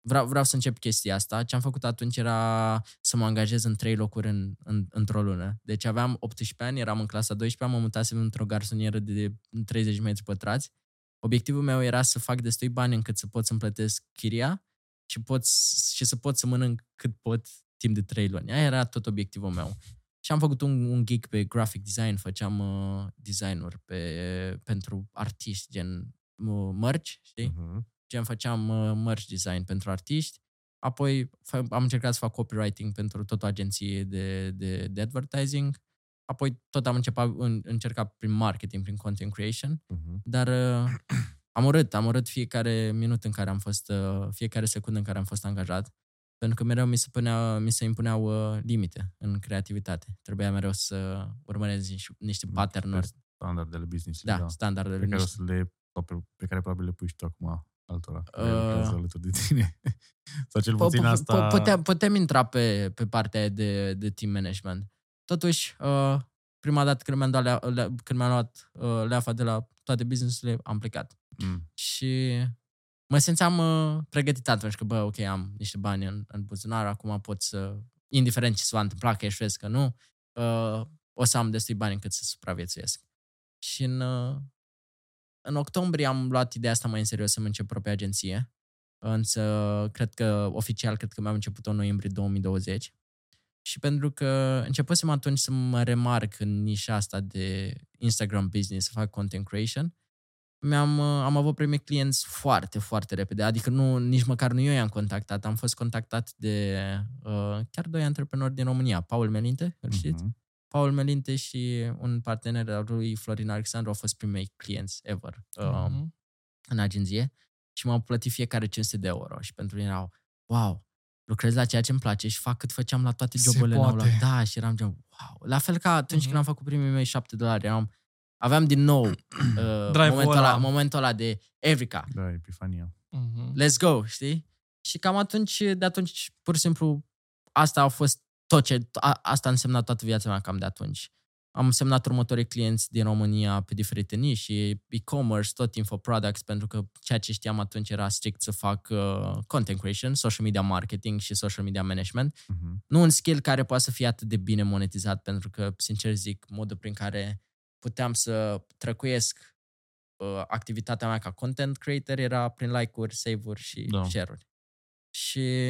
vreau, vreau să încep chestia asta. Ce am făcut atunci era să mă angajez în trei locuri în, în, într-o lună. Deci aveam 18 ani, eram în clasa 12, mă mutasem într-o garsonieră de 30 metri pătrați. Obiectivul meu era să fac destui bani încât să pot să-mi plătesc chiria și, pot, s- și să pot să mănânc cât pot timp de trei luni. Aia era tot obiectivul meu. Și am făcut un, un gig pe graphic design, făceam uh, design-uri pe, pentru artiști, gen uh, mărci, știi? Mhm. Gen făceam uh, merch design pentru artiști apoi fa- am încercat să fac copywriting pentru tot o agenție de, de, de advertising, apoi tot am început, în, încercat prin marketing, prin content creation, Mhm. dar uh, am urât, am urât fiecare minut în care am fost, uh, fiecare secundă în care am fost angajat, pentru că mereu mi se, punea, mi se impuneau uh, limite în creativitate. Trebuia mereu să urmăresc niște, niște pattern-uri, Standardele business da, da. standardele. pe care o niște- să le, sau pe, pe care probabil le pui și tu acum altora, Uh, care lucrează alături de tine. sau cel Po- puțin po- asta... po- Putem, putem intra pe, pe partea aia de, de team management. Totuși, uh, prima dată când mi-am, dat lea, lea, când mi-am luat uh, leafa de la toate businessurile, am plecat. Mm. Și mă simțeam uh, pregătit atunci că, bă, ok, am niște bani în, în buzunar, acum pot să, indiferent ce se va întâmpla, că eșuiesc, că nu, uh, o să am destui bani încât să supraviețuiesc. Și în, uh, în octombrie am luat ideea asta mai în serios să-mi încep propria agenție. Însă, cred că, oficial, cred că mi-am început-o în noiembrie 2020. Și pentru că începusem atunci să mă remarc în nișa asta de Instagram business, să fac content creation, mi-am, uh, am avut primii clienți foarte, foarte repede. Adică nu, nici măcar nu eu i-am contactat. Am fost contactat de uh, chiar doi antreprenori din România. Paul Melinte, îl știți? Mhm. Paul Melinte și un partener al lui Florin Alexandru au fost primei clienți ever uh, Mhm. în agenție și m-au plătit fiecare 500 de euro și pentru ei erau, wow, lucrez la ceea ce îmi place și fac cât făceam la toate Se joburile poate. la Da, și eram gen, wow. La fel ca atunci Mhm. când am făcut primii mei 7 dolari, eram, aveam din nou uh, momentul, ăla. ăla, momentul ăla de Evrica, Da, Epifania. Mhm. let's go, știi? Și cam atunci, de atunci, pur și simplu, asta a fost tot ce, a, asta a însemnat toată viața mea cam de atunci. Am semnat următorii clienți din România pe diferite niși, e-commerce, tot infoproducts, pentru că ceea ce știam atunci era strict să fac uh, content creation, social media marketing și social media management. Mhm. Nu un skill care poate să fie atât de bine monetizat, pentru că, sincer zic, modul prin care puteam să trăcuiesc uh, activitatea mea ca content creator era prin like-uri, save-uri și Da. share-uri. Și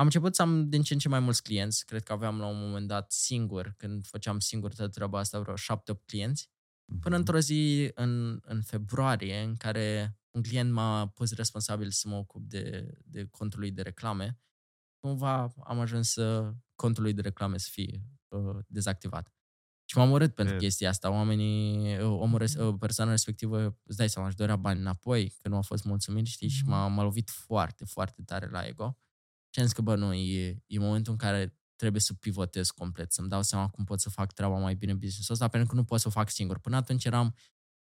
am început să am din ce în ce mai mulți clienți. Cred că aveam la un moment dat singur, când făceam singur toată treaba asta, vreo șapte-opt clienți. Până Mhm. într-o zi în, în februarie, în care un client m-a pus responsabil să mă ocup de, de contul lui de reclame, cumva am ajuns să contul lui de reclame să fie uh, dezactivat. Și m-am urât pentru E- chestia asta. Oamenii, uh, omul, res- uh, persoana respectivă, îți dai seama, își dorea bani înapoi, că nu a fost mulțumit, știi, și Mhm. m-a, m-a lovit foarte, foarte tare la ego. Și am zis că, bă, nu, e, e momentul în care trebuie să pivotez complet, să-mi dau seama cum pot să fac treaba mai bine în business-ul ăsta, pentru că nu pot să o fac singur. Până atunci eram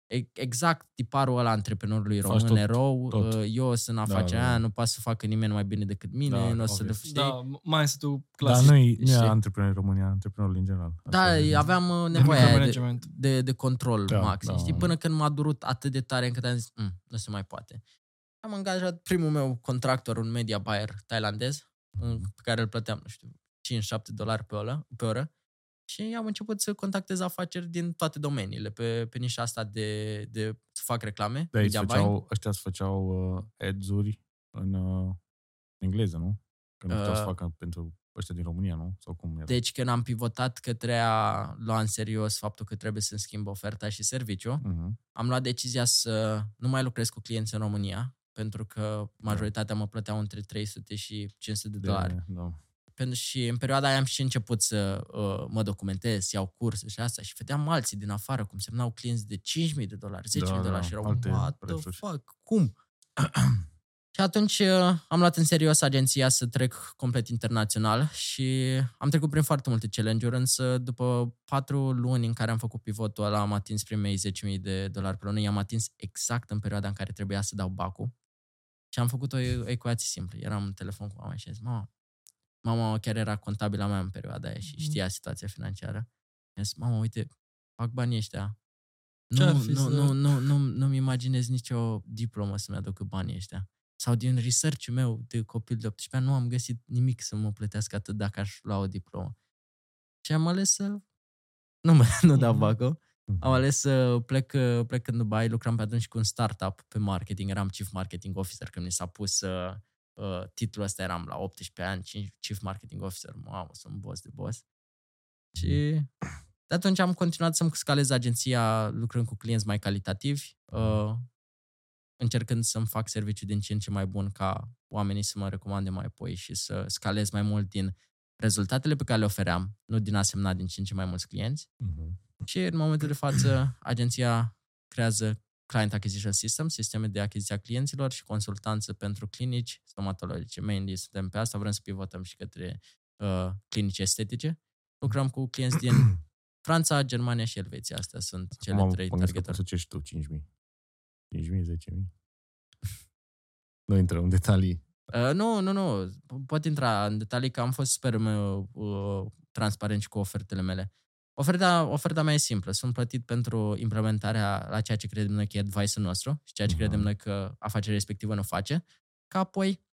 e- exact tiparul ăla antreprenorului Faci român, tot, erou, tot. uh, eu sunt în afacerea da, aia, da. nu poate să facă nimeni mai bine decât mine, Da, nu o să le obvious. știi. Da, mai este tu Dar clasic. nu e, nu e Și- antreprenor în România, antreprenorul în general. Da, Asta e- aveam uh, nevoia aia de, Micromanagement. de, de control Da, maxim, da. știi? Până când m-a durut atât de tare încât am zis, "Mm, nu se mai poate. Am angajat primul meu contractor, un media buyer tailandez, în- pe care îl plăteam, nu știu, 5-7 dolari pe oră, pe oră și am început să contactez afaceri din toate domeniile, pe, pe nișa asta de, de să fac reclame, De aici media buying. făceau, ăștia îți făceau uh, ads-uri în uh, engleză, nu? Că nu puteau să Uh, facă pentru ăștia din România, nu? Sau cum era? Deci când am pivotat către a lua în serios faptul că trebuie să-mi schimb oferta și serviciu, Mhm. am luat decizia să nu mai lucrez cu clienți în România, pentru că majoritatea mă plăteau între 300 și 500 de dolari. De, da. Pentru și în perioada aia am și început să uh, mă documentez, să iau curse și asta și vedeam alții din afară cum semnau clienți de 5.000 de dolari, 10.000 Da, de dolari da, și erau, alte what the prețuri. fuck, cum? și atunci uh, am luat în serios agenția să trec complet internațional și am trecut prin foarte multe challenge-uri, însă după patru luni în care am făcut pivotul ăla, am atins primei 10.000 de dolari pe lună, i-am atins exact în perioada în care trebuia să dau bacul și am făcut o e- ecuație simplă. Eram în telefon cu mama și am zis, mama, mama chiar era contabila mea în perioada aia și Mhm. știa situația financiară. I-am zis, mama, uite, fac banii ăștia. Ce-ar Nu, fi nu, să- nu, nu, nu, nu-mi imaginez nicio diplomă să-mi aducă banii ăștia. Sau din research-ul meu de copil de 18 ani nu am găsit nimic să mă plătească atât dacă aș lua o diplomă. Și am ales să nu, mă, nu dau Mhm. Bacul. Mhm. Am ales să plec, uh, plec în Dubai, lucram pe atunci cu un startup pe marketing, eram Chief Marketing Officer când mi s-a pus uh, uh, titlul ăsta, eram la 18 ani, Chief- Chief Marketing Officer, mamă, sunt boss de boss. Și de atunci am continuat să-mi scalez agenția lucrând cu clienți mai calitativi. Uh, încercând să-mi fac serviciu din ce în ce mai bun ca oamenii să mă recomande mai apoi și să scalez mai mult din rezultatele pe care le ofeream, nu din a semna din ce în ce mai mulți clienți. Mhm. Și în momentul de față, agenția creează Client Acquisition System, sisteme de achiziție a clienților și consultanță pentru clinici stomatologice. Mainly suntem pe asta, vrem să pivotăm și către uh, clinici estetice. Lucrăm cu clienți din Franța, Germania și Elveția. Astea sunt cele Acum trei bănuiesc că targetări. poți să cești tu 5.000. 5.000, 10.000. Nu intrăm în detalii. Uh, nu, nu, nu. Pot intra în detalii că am fost, sper, uh, uh, transparent și cu ofertele mele. Oferta, oferta mea e simplă. Sunt plătit pentru implementarea la ceea ce credem noi că e advice-ul nostru și ceea ce Mhm. credem noi că afacerea respectivă nu face, ca apoi,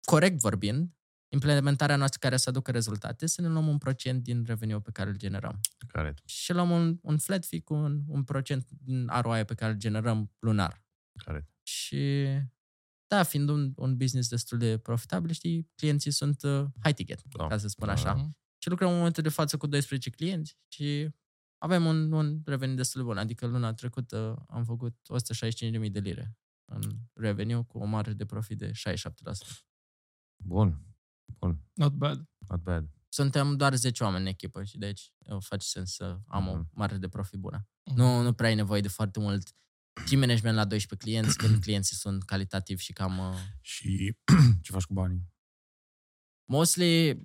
corect vorbind, implementarea noastră care să aducă rezultate, să ne luăm un procent din revenue pe care îl generăm. Care? Și luăm un, un flat fee cu un, un procent din ROI pe care îl generăm lunar. Care? Și da, fiind un, un business destul de profitabil, știi, clienții sunt uh, high ticket, Da. ca să spun Da, așa. Da. Și lucrăm în momentul de față cu 12 clienți și avem un, un revenue destul de bun. Adică luna trecută am făcut 165.000 de lire în revenue cu o marjă de profit de 67%. Bun. Bun. Not bad. Not bad. Suntem doar 10 oameni în echipă și deci uh, face sens să am o Mhm. marjă de profit bună. Mhm. Nu, nu prea ai nevoie de foarte mult team management la 12 clienți când clienții sunt calitativ și cam... Uh, Și ce faci cu banii? mostly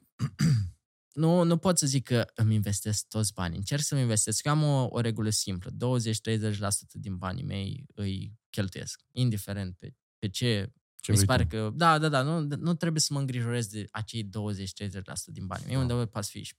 nu, nu pot să zic că îmi investesc toți banii. Încerc să-mi investesc. Eu am o, o regulă simplă. 20-30% din banii mei îi cheltuiesc. Indiferent pe, pe ce. Ce mi se vrei pare tu? că... Da, da, da. Nu, nu trebuie să mă îngrijorez de acei 20-30% din banii mei. Da. Undeva poate fi și 40%.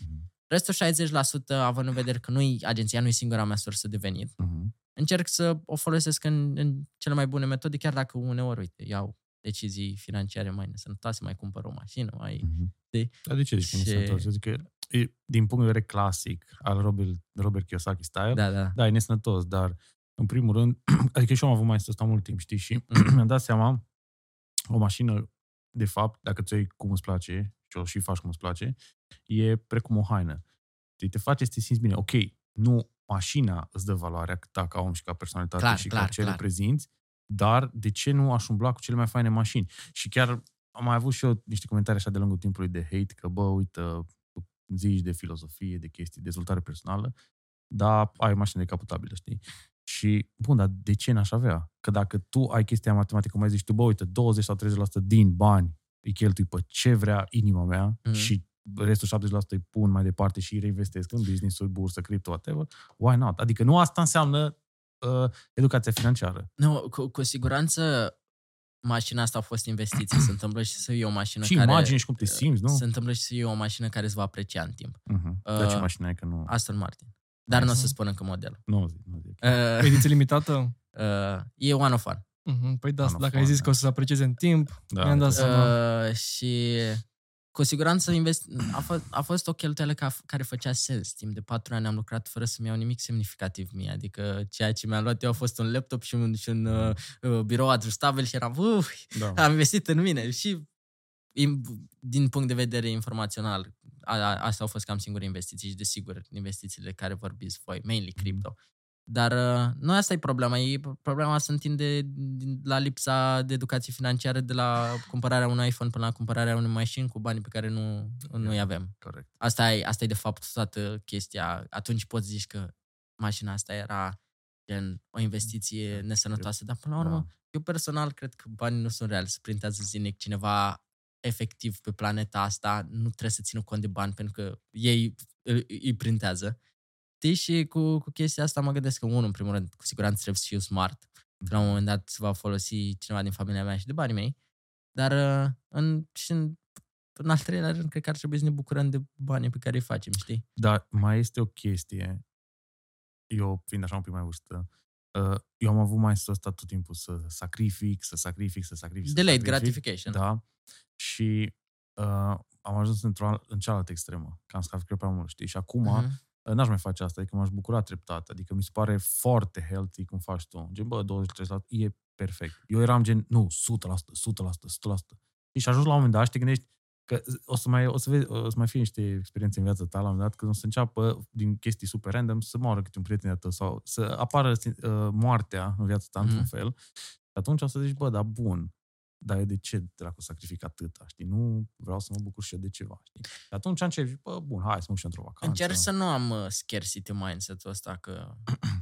Mhm. Restul 60%, având în vedere că nu agenția nu e singura mea sursă de venit, Mhm. încerc să o folosesc în, în cele mai bune metode, chiar dacă uneori, uite, iau decizii financiare mai nesănătoase, mai cumpăr o mașină, mai... Mhm. Știi? Dar de ce zici că nu Și- sunt sănătos? Eu zic că e, din punct de vedere clasic al Robert, Robert Kiyosaki style, Da, da. da, e nesănătos, dar în primul rând, adică și eu am avut mai ăsta mult timp, știi, și Mhm. mi-am dat seama, o mașină, de fapt, dacă ți-o iei cum îți place și o și faci cum îți place, e precum o haină. Știi, te face să te simți bine. Ok, nu mașina îți dă valoarea ta ca om și ca personalitate Clar, și clar, ca ce clar. reprezinți, dar de ce nu aș umbla cu cele mai faine mașini? Și chiar am mai avut și eu niște comentarii așa de lungul timpului de hate, că bă, uite, zici de filozofie, de chestii, de dezvoltare personală, dar ai o mașină decapitabilă, știi? Și, bun, dar de ce n-aș avea? Că dacă tu ai chestia matematică, cum ai zis tu, bă, uite, 20 sau 30% din bani îi cheltui pe ce vrea inima mea Mhm. și restul 70% îi pun mai departe și îi reinvestesc în business-uri, bursă, cripto, whatever, why not? Adică nu asta înseamnă uh, educația financiară. Nu, cu, cu siguranță mașina asta a fost investiție. Se întâmplă și să iei o mașină și care... imagini și cum te simți, nu? Se întâmplă și să iei o mașină care îți va aprecia în timp. Uh-huh. Dar ce Uh, mașină ai că nu... Aston Martin. Dar nu o să Mhm. spun încă modelul. Nu zic, nu zic. Uh, Ediție limitată? uh, e one of one. Mhm, Păi da, One of dacă one, ai zis da. că o să se aprecieze în timp, Da, mi-am dat da. seama. Uh, și cu siguranță invest... a, fost, a fost o cheltuială ca, care făcea sens. Timp de patru ani am lucrat fără să-mi iau nimic semnificativ mie. Adică ceea ce mi-am luat eu a fost un laptop și un, și un uh, uh, birou ajustabil și eram, uf, Da. am investit în mine. Și im- din punct de vedere informațional, a, a, astea au fost cam singure investiții și desigur investițiile care vorbiți voi, mainly crypto. Dar uh, nu asta e problema. E, problema se întinde din, la lipsa de educație financiară de la cumpărarea unui iPhone până la cumpărarea unei mașini cu banii pe care nu, nu îi avem. Corect. Asta e, asta e de fapt toată chestia. Atunci poți zici că mașina asta era gen o investiție nesănătoasă, dar până la urmă Da. eu personal cred că banii nu sunt reali. Se printează zilnic cineva efectiv pe planeta asta, nu trebuie să țină cont de bani pentru că ei îi, îi printează. Știi? Și cu, cu chestia asta mă gândesc că, unul, în primul rând, cu siguranță trebuie să fiu smart. Că la un moment dat se va folosi cineva din familia mea și de banii mei. Dar uh, în, și în, în al treilea rând, cred că ar trebui să ne bucurăm de banii pe care îi facem, știi? Dar mai este o chestie, eu fiind așa un pic mai vârstă, uh, eu am avut mai ăsta tot timpul să sacrific, să sacrific, să sacrific, să Delayed sacrific. gratification. Da. Și uh, am ajuns într-o, în cealaltă extremă, că am sacrificat prea mult, știi? Și acum Mhm. Uh, n-aș mai face asta, adică m-aș bucura treptat, adică mi se pare foarte healthy cum faci tu. Gen, bă, 23% e perfect. Eu eram gen, nu, 100%, 100%, 100%. Și și ajungi la un moment dat și te gândești, Că o să mai, o să vezi, o să mai fie niște experiențe în viața ta la un moment dat, când o să înceapă din chestii super random să moară câte un prieten de tău sau să apară uh, moartea în viața ta într-un Mhm. fel. Și atunci o să zici, bă, dar bun, dar eu de ce dracu sacrific atâta, știi? Nu vreau să mă bucur și eu de ceva, știi? Și atunci începi, bă, bun, hai să mă duc și eu într-o vacanță. Încerc să nu am uh, scarcity mindset-ul ăsta, că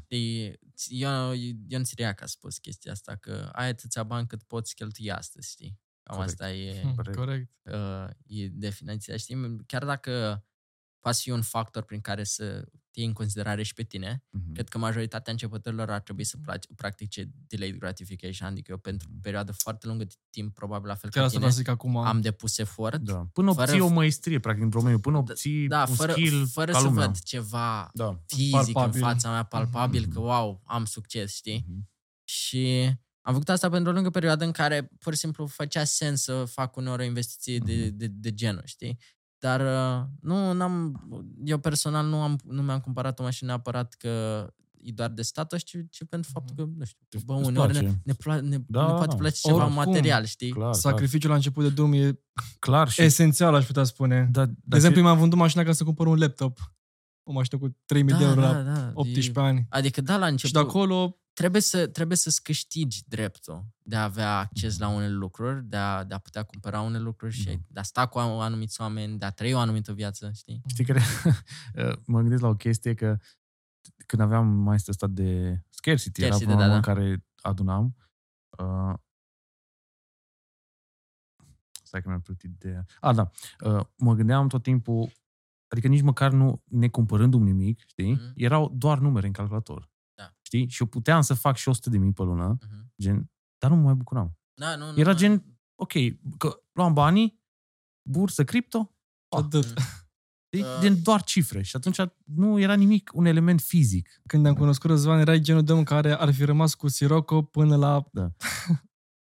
știi, eu, Ion Siriac a spus chestia asta, că ai atâția bani cât poți cheltui astăzi, știi? Cam Corect. asta e, Hmm, Corect. Corect. uh, e definiția, știi? Chiar dacă poate fi un factor prin care să te iei în considerare și pe tine, Mhm. cred că majoritatea începătorilor ar trebui să plac- practice delayed gratification, adică eu pentru o perioadă foarte lungă de timp, probabil la fel Chiar ca asta tine, vreau să zic acum. am depus efort, Da. Până Fără- obții o măestrie, practic, în domeniu, până obții da, un fără, skill fără ca să lumea. văd ceva Da. fizic Palpabil. în fața mea, palpabil, Mhm. că wow, am succes, știi? Mhm. Și am făcut asta pentru o lungă perioadă în care pur și simplu făcea sens să fac uneori o investiție de, Mhm. de, de genul, știi? Dar uh, nu n-am, eu personal nu, am, nu mi-am cumpărat o mașină neapărat că e doar de status, ci, ci pentru faptul că, nu știu, bă, Îți uneori ne, place. ne, pla- ne, Da, ne poate da. place ceva Oricum. material, știi? Clar, clar. Sacrificiul la început de drum e clar și... esențial, aș putea spune. Da, De exemplu, mi-am vândut mașina ca să cumpăr un laptop. O mașină cu 3000 de euro la da, 18 e, ani. Adică da, la Și început de acolo, trebuie, să, trebuie să-ți câștigi dreptul de a avea acces la unele lucruri, de a, de a putea cumpăra unele lucruri și Da. de a sta cu anumiți oameni, de a trăi o anumită viață, știi? Știi care... mă gândesc la o chestie că când aveam mai ăsta de scarcity, era Scarcity, problema da, în da. care adunam. Uh, stai că mi-am plătit ideea. A, da. Uh, mă gândeam tot timpul, adică nici măcar nu ne cumpărându-mi nimic, știi? Mhm. Erau doar numere în calculator. Da. Știi? Și eu puteam să fac și 100 de mii pe lună, Mhm. gen, dar nu mă mai bucuram. Da, nu, nu, Era nu. gen, ok, că luam banii, bursă, cripto, atât. știi? Uh. gen doar cifre. Și atunci nu era nimic, un element fizic. Când ne-am cunoscut Răzvan, erai genul de om care ar fi rămas cu Sirocco până la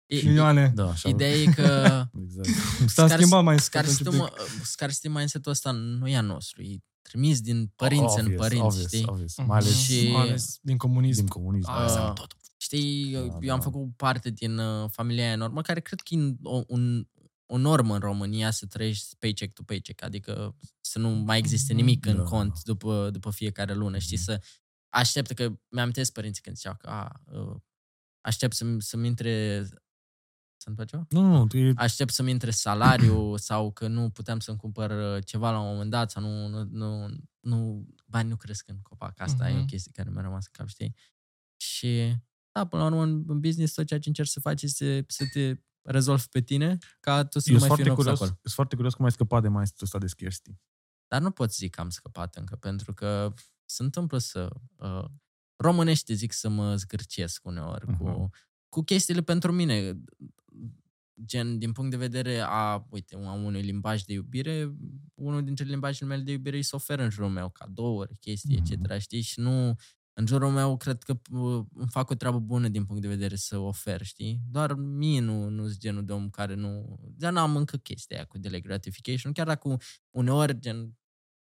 E- milioane. Da, așa. Ideea e că Exact. S-a Scar- schimbat mai scarcity, scurt. mă- scarcity mindset-ul ăsta nu e a nostru, e trimis din părinți în Obvious, părinți, obvious, știi? Obvious. Mhm. Mai ales Și- Mai ales din comunism. din comunism. Ah, Uh, înseamnă tot. Știi, eu, Da, eu am da. făcut parte din uh, familia aia normă, care cred că e o, un, o normă în România să trăiești paycheck to paycheck, adică să nu mai existe nimic în Da. cont după, după fiecare lună, știi, să aștept că mi-am părinții când ziceau că a, uh, aștept să-mi, să-mi intre să întâmplă ceva? Nu, nu, nu, e, Aștept să-mi intre salariu sau că nu puteam să-mi cumpăr uh, ceva la un moment dat sau nu, nu, nu, nu bani nu cresc în copac. Asta e o Mhm. chestie care mi-a rămas în cap, știi? Și da, până la urmă în în business tot ceea ce încerci să faci este să te rezolvi pe tine ca tu să eu nu sunt mai fii foarte un curios, obstacol. sunt foarte curios cum ai scăpat de mai ăsta de scarcity. Dar nu pot zic că am scăpat încă, pentru că se întâmplă să... Uh, românește zic să mă zgârcesc uneori Mhm. cu, cu chestiile pentru mine. Gen, din punct de vedere a, uite, a unui limbaj de iubire, unul dintre limbajele mele de iubire îi se oferă în jurul meu, cadouri, chestii, Mhm. etc. Știi? Și nu... În jurul meu, cred că uh, îmi fac o treabă bună din punct de vedere să ofer, știi? Doar mie nu, nu sunt genul de om care nu... Dar n-am încă chestia aia cu delay gratification, chiar dacă uneori, gen,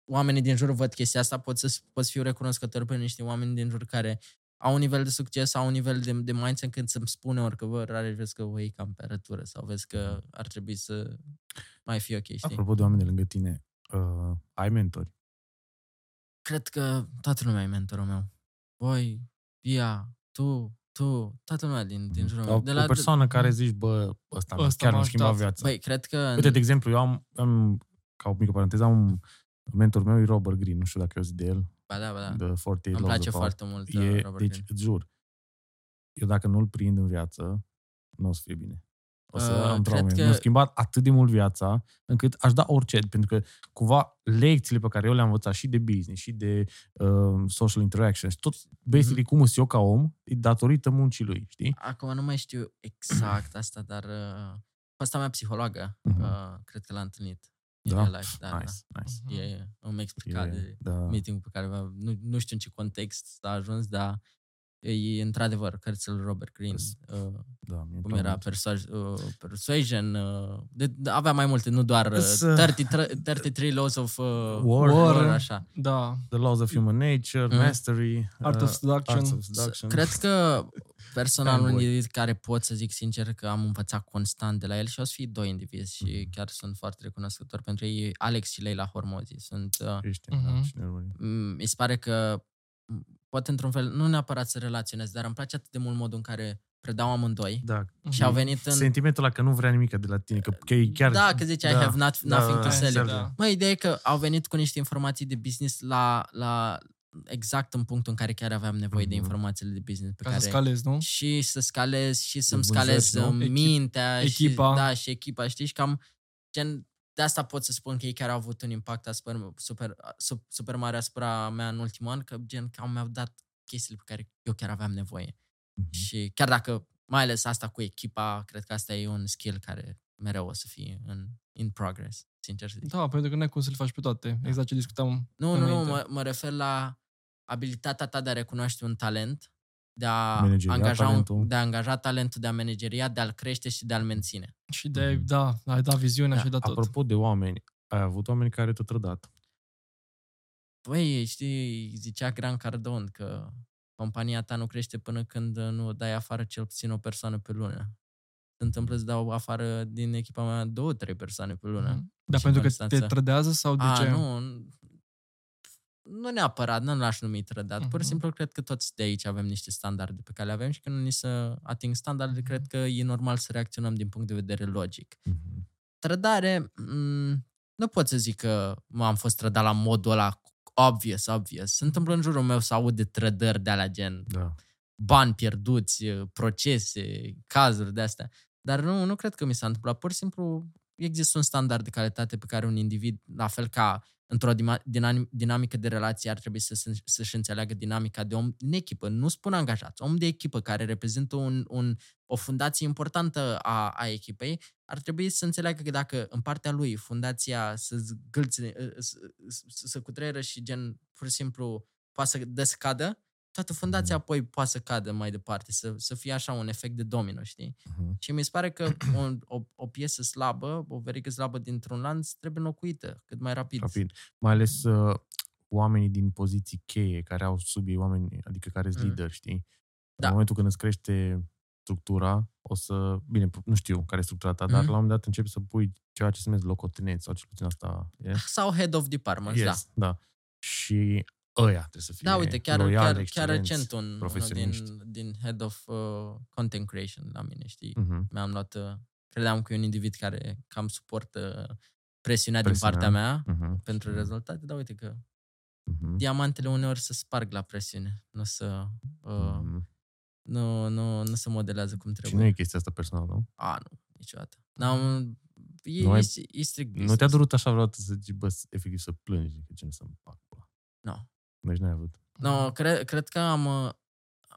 oamenii din jur văd chestia asta, pot să pot să fiu recunoscător pe niște oameni din jur care au un nivel de succes, au un nivel de, de mindset când să-mi spune ori că, bă, rare, vezi că o iei cam pe rătură sau vezi că ar trebui să mai fie ok, știi? Apropo de oameni de lângă tine, uh, ai mentori? Cred că toată lumea e mentorul meu. Voi, Pia, tu, tu, toată lumea din, din jurul Sau meu. De la, o persoană care zici, bă, ăsta, Ăsta chiar m-a mi-a schimbat ajutat. viața. Băi, cred că... Uite, de exemplu, eu am, am, ca o mică paranteză, am un mentor meu, e Robert Greene, nu știu dacă eu zic de el, Ba da, ba da. de 48 Îmi Laws place of Power. foarte mult E, uh, Robert deci, Greene. îți jur, eu dacă nu-l prind în viață, nu o să fie bine. O să Uh, am cred traume. că- Mi-a schimbat atât de mult viața, încât aș da orice, pentru că cumva lecțiile pe care eu le-am învățat și de business, și de uh, social interactions, tot basically cum sunt eu ca om, e datorită muncii lui, știi? Acum nu mai știu exact asta, dar uh, asta mea psihologă, Mhm. uh, cred că l-a întâlnit. In Da? real life, da, nice, nice. da. E, îmi explica E, de da. meeting pe care avea, nu, nu știu în ce context a ajuns, dar e într-adevăr cărțile lui Robert Greene. Uh, Da, mi-e cum prea era mult. Persuas- uh, Persuasion, uh, de, de, avea mai multe, nu doar uh, Îs, uh, 33, 33 Laws of uh, War. war, War. așa. Da. The Laws of Human Nature, Mhm. Mastery, Art uh, of Seduction. Arts of Seduction. Cred că Personal, un fanboy. individ care pot să zic sincer că am învățat constant de la el și o să fie doi indivizi și Mhm. chiar sunt foarte recunoscător pentru ei, Alex și Leila Hormozi. Sunt, uh, Ești, Mhm. da, și ne urmărim. m- mi se pare că m, poate într-un fel, nu neapărat să relaționez, dar îmi place atât de mult modul în care predau amândoi Da, și au venit în... sentimentul ăla că nu vrea nimic de la tine, că, că e chiar... Da, că zice I da, have not, da, nothing da, to da, sell. you. exact. Da. Mă, ideea e că au venit cu niște informații de business la, la exact în punctul în care chiar aveam nevoie de Mhm. informațiile de business pe Ca care să scalezi, nu? și să scalez și să-mi vânzări, scalez nu? uh, mintea Echipa. și, da, și echipa, știi? Și cam gen, de asta pot să spun că ei chiar au avut un impact super, super, super, super mare asupra mea în ultimul an, că gen că mi-au dat chestiile pe care eu chiar aveam nevoie. Mhm. Și chiar dacă, mai ales asta cu echipa, cred că asta e un skill care mereu o să fie în in progress, sincer să zic. Da, pentru că n-ai cum să le faci pe toate. Exact ce discutam Nu, nu, nu, înainte. mă, mă refer la abilitatea ta de a recunoaște un talent, de a, Manageria angaja un, talentul. de a angaja talentul, de a manageria, de a-l crește și de a-l menține. Și de, Mhm. da, ai dat viziunea Da, și ai dat tot. Apropo de oameni, ai avut oameni care te-au trădat. Păi, știi, zicea Gran Cardone că compania ta nu crește până când nu dai afară cel puțin o persoană pe lună. Se întâmplă să dau afară din echipa mea două, trei persoane pe lună. Mhm. Dar Și pentru că Constanța. te trădează sau de A, ce? nu, nu neapărat, nu l-aș numi trădat. Pur Mhm. și simplu cred că toți de aici avem niște standarde pe care le avem și când nu ni se ating standardele, cred că e normal să reacționăm din punct de vedere logic. Mhm. Trădare, m- nu pot să zic că m-am fost trădat la modul ăla obvious, obvious. Se întâmplă în jurul meu să aud de trădări de alea gen Da. bani pierduți, procese, cazuri de astea. Dar nu, nu cred că mi s-a întâmplat. Pur și simplu există un standard de calitate pe care un individ, la fel ca într-o dima- dinam- dinamică de relație, ar trebui să, se- să-și înțeleagă dinamica de om în echipă. Nu spun angajat, om de echipă care reprezintă un, un, o fundație importantă a, a echipei, ar trebui să înțeleagă că dacă în partea lui fundația să zgâlțe, să, să, să cutreieră și gen, pur și simplu, poate să descadă, toată fundația Mhm. apoi poate să cadă mai departe, să, să fie așa un efect de domino, știi? Mhm. Și mi se pare că o, o, o piesă slabă, o verigă slabă dintr-un lanț trebuie înlocuită cât mai rapid. Rapid. Mai ales uh, oamenii din poziții cheie, care au sub ei oameni, adică care sunt Mhm. lideri, știi? Da. În momentul când îți crește structura, o să, bine, nu știu care e structura ta, dar Mhm. la un moment dat începi să pui ceva ce se numește locotenent sau cel puțin asta e. Sau head of department, da. Yes, da. Și ăia trebuie să fie Da, uite, chiar, loiali, chiar, chiar excelenți, recent un, unul profesioniști. din, din head of uh, content creation la mine, știi? Mhm. Mi-am luat, uh, credeam că e un individ care cam suportă presiunea, Presiunea. din partea mea Mhm. pentru Și- rezultate, dar uite că Mhm. diamantele uneori se sparg la presiune, nu să, uh, Mhm. nu, nu, nu se modelează cum Și trebuie. nu e chestia asta personală, nu? A, nu, niciodată. N-am, e, Nu ai- e, e strict Nu te-a business. durut așa vreodată să zici, bă, să- efectiv să plângi, că ce nu să-mi fac, bă. Nu. Deci n-ai avut. No, cred, cred că am, uh,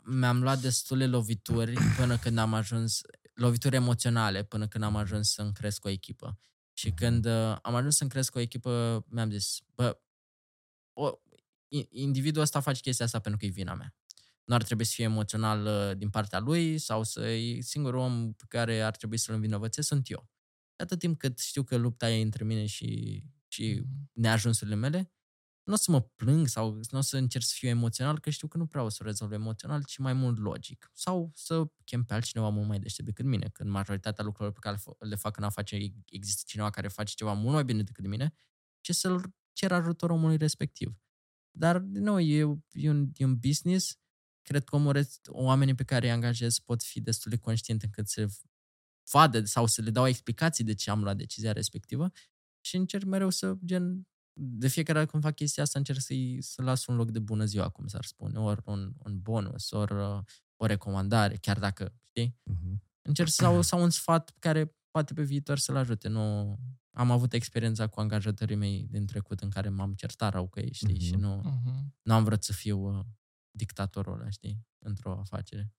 mi-am luat destule lovituri până când am ajuns, lovituri emoționale până când am ajuns să-mi cresc o echipă. Și Mhm. când uh, am ajuns să-mi cresc o echipă, mi-am zis, bă, o, i- individul ăsta face chestia asta pentru că e vina mea. Nu ar trebui să fie emoțional uh, din partea lui sau să e singurul om pe care ar trebui să-l învinovățesc sunt eu. De atât timp cât știu că lupta e între mine și, și Mhm. neajunsurile mele, nu o să mă plâng sau nu o să încerc să fiu emoțional, că știu că nu vreau să o rezolv emoțional, ci mai mult logic. Sau să chem pe altcineva mult mai deștept decât mine, când majoritatea lucrurilor pe care le fa- le fac în afaceri există cineva care face ceva mult mai bine decât mine, ce să-l cer ajutor omului respectiv. Dar, din nou, e, e, un, e un business, cred că omul, rest- oamenii pe care îi angajez pot fi destul de conștienți încât să vadă sau să le dau explicații de ce am luat decizia respectivă și încerc mereu să, gen, de fiecare dată când fac chestia asta, încerc să-i, să las un loc de bună ziua, cum s-ar spune, ori un, un bonus, ori uh, o recomandare, chiar dacă, știi? Mhm. Încerc să au, sau un sfat care poate pe viitor să-l ajute. Nu, am avut experiența cu angajatorii mei din trecut în care m-am certat rău cu ei, știi? Mhm. Și nu, Mhm. nu am vrut să fiu uh, dictatorul ăla, știi? Într-o afacere.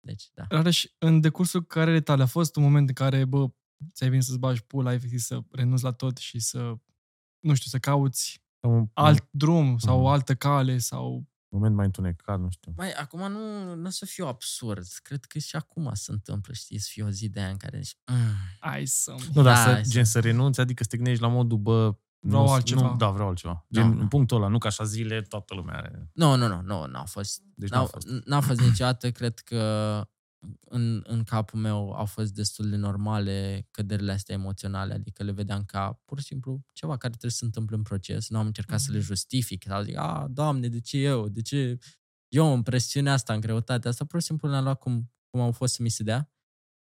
Deci, da. Rareș, în decursul carierei tale a fost un moment în care, bă, ți-ai venit să-ți bagi pula, efectiv să renunți la tot și să, nu știu, să cauți Sau un alt drum sau o Mhm. altă cale sau... moment mai întunecat, nu știu. Mai, acum nu, nu o să fiu absurd. Cred că și acum se întâmplă, știi, să fie o zi de aia în care zici, mm, Ai să... Nu, dar Da, să, hai să- gen să renunți, adică să te gândești la modul, bă, Vreau nu, altceva. Nu, da, vreau altceva. Da, Gen, da. în punctul ăla, nu ca așa zile, toată lumea are. Nu, nu, nu, nu, n-au fost. Deci N-au, n-a fost. n-a fost niciodată, cred că în, în capul meu au fost destul de normale căderile astea emoționale, adică le vedeam ca pur și simplu ceva care trebuie să se întâmple în proces. Nu am încercat să le justific, sau zic, a, doamne, de ce eu? De ce eu în presiunea asta, în greutatea asta? Pur și simplu le-am luat cum, cum au fost să mi se dea.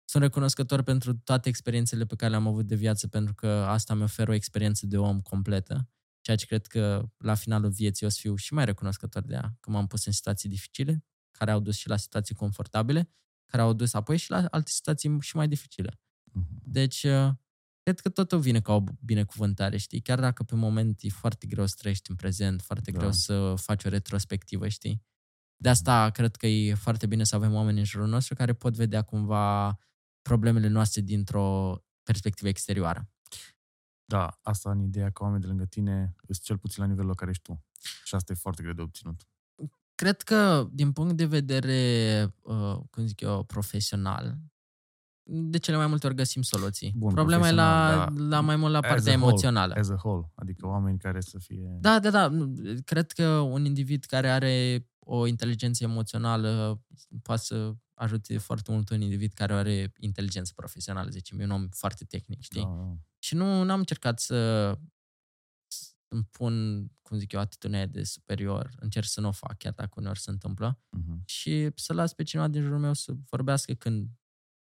Sunt recunoscător pentru toate experiențele pe care le-am avut de viață, pentru că asta mi oferă o experiență de om completă, ceea ce cred că la finalul vieții o să fiu și mai recunoscător de ea, că m-am pus în situații dificile, care au dus și la situații confortabile, care au dus apoi și la alte situații și mai dificile. Mhm. Deci, uh, cred că totul vine ca o binecuvântare, știi? Chiar dacă pe moment e foarte greu să trăiești în prezent, foarte Da. greu să faci o retrospectivă, știi? De asta cred că e foarte bine să avem oameni în jurul nostru care pot vedea cumva problemele noastre dintr-o perspectivă exterioară. Da, asta în ideea că oamenii de lângă tine sunt cel puțin la nivelul la care ești tu. Și asta e foarte greu de obținut. Cred că, din punct de vedere, uh, cum zic eu, profesional, de cele mai multe ori găsim soluții. Bun, Problema e la, profesional, da. la mai mult la As partea a whole, emoțională. As a whole. Adică oameni care să fie... Da, da, da. Nu, Cred că un individ care are o inteligență emoțională poate să ajute foarte mult un individ care are inteligență profesională, zicem, e un om foarte tehnic, știi? Da, da. Și nu am încercat să să îmi pun, cum zic eu, atitudinea de superior. Încerc să nu o fac, chiar dacă uneori se întâmplă. Mhm. Și să las pe cineva din jurul meu să vorbească când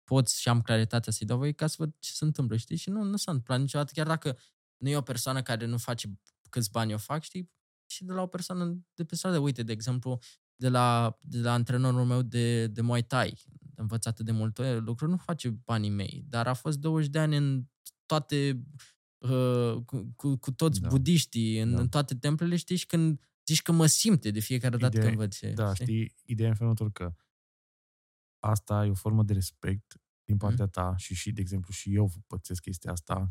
pot și am claritatea să-i dau voie ca să văd ce se întâmplă, știi? Și nu, nu s-a întâmplat niciodată, chiar dacă nu e o persoană care nu face câți bani eu fac, știi? Și de la o persoană de pe stradă, uite, de exemplu, de la, de la antrenorul meu de, de Muay Thai, învățat atât de multe lucruri, nu face banii mei, dar a fost 20 de ani în toate, uh, cu, cu, cu toți Da. da. budiștii, în, Da. da. în toate templele, știi, și când zici că mă simte de fiecare dată Ideea- când văd ce... Da, știi, ideea e în felul următor că asta e o formă de respect din partea ta și și, de exemplu, și eu pățesc chestia asta.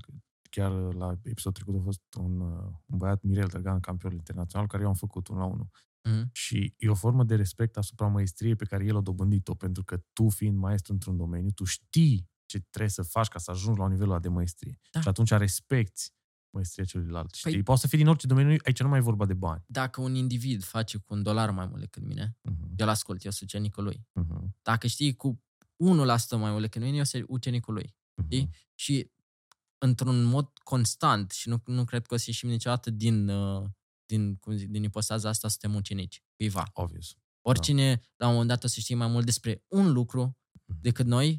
Chiar la episodul trecut a fost un, uh, un băiat, Mirel Drăgan, campion internațional, care eu am făcut un la unul. Mhm. Și e o formă de respect asupra maestriei pe care el a dobândit-o, pentru că tu, fiind maestru într-un domeniu, tu știi ce trebuie să faci ca să ajungi la un nivelul ăla de maestrie. Da. Și atunci respecti maestria celuilalt. Știi? Păi- Poate să fie din orice domeniu, aici nu mai e vorba de bani. Dacă un individ face cu un dolar mai mult decât mine, Uh-huh. eu l-ascult, eu sunt ucenicul lui. Uh-huh. Dacă știi cu 1% mai mult decât mine, eu sunt ucenicul lui. Știi? Și într-un mod constant, și nu, nu cred că o să ieșim niciodată din, uh, din, cum zic, din ipostaza asta, suntem ucenici cuiva. Obvious. Oricine, la un moment dat, o să știe mai mult despre un lucru decât noi și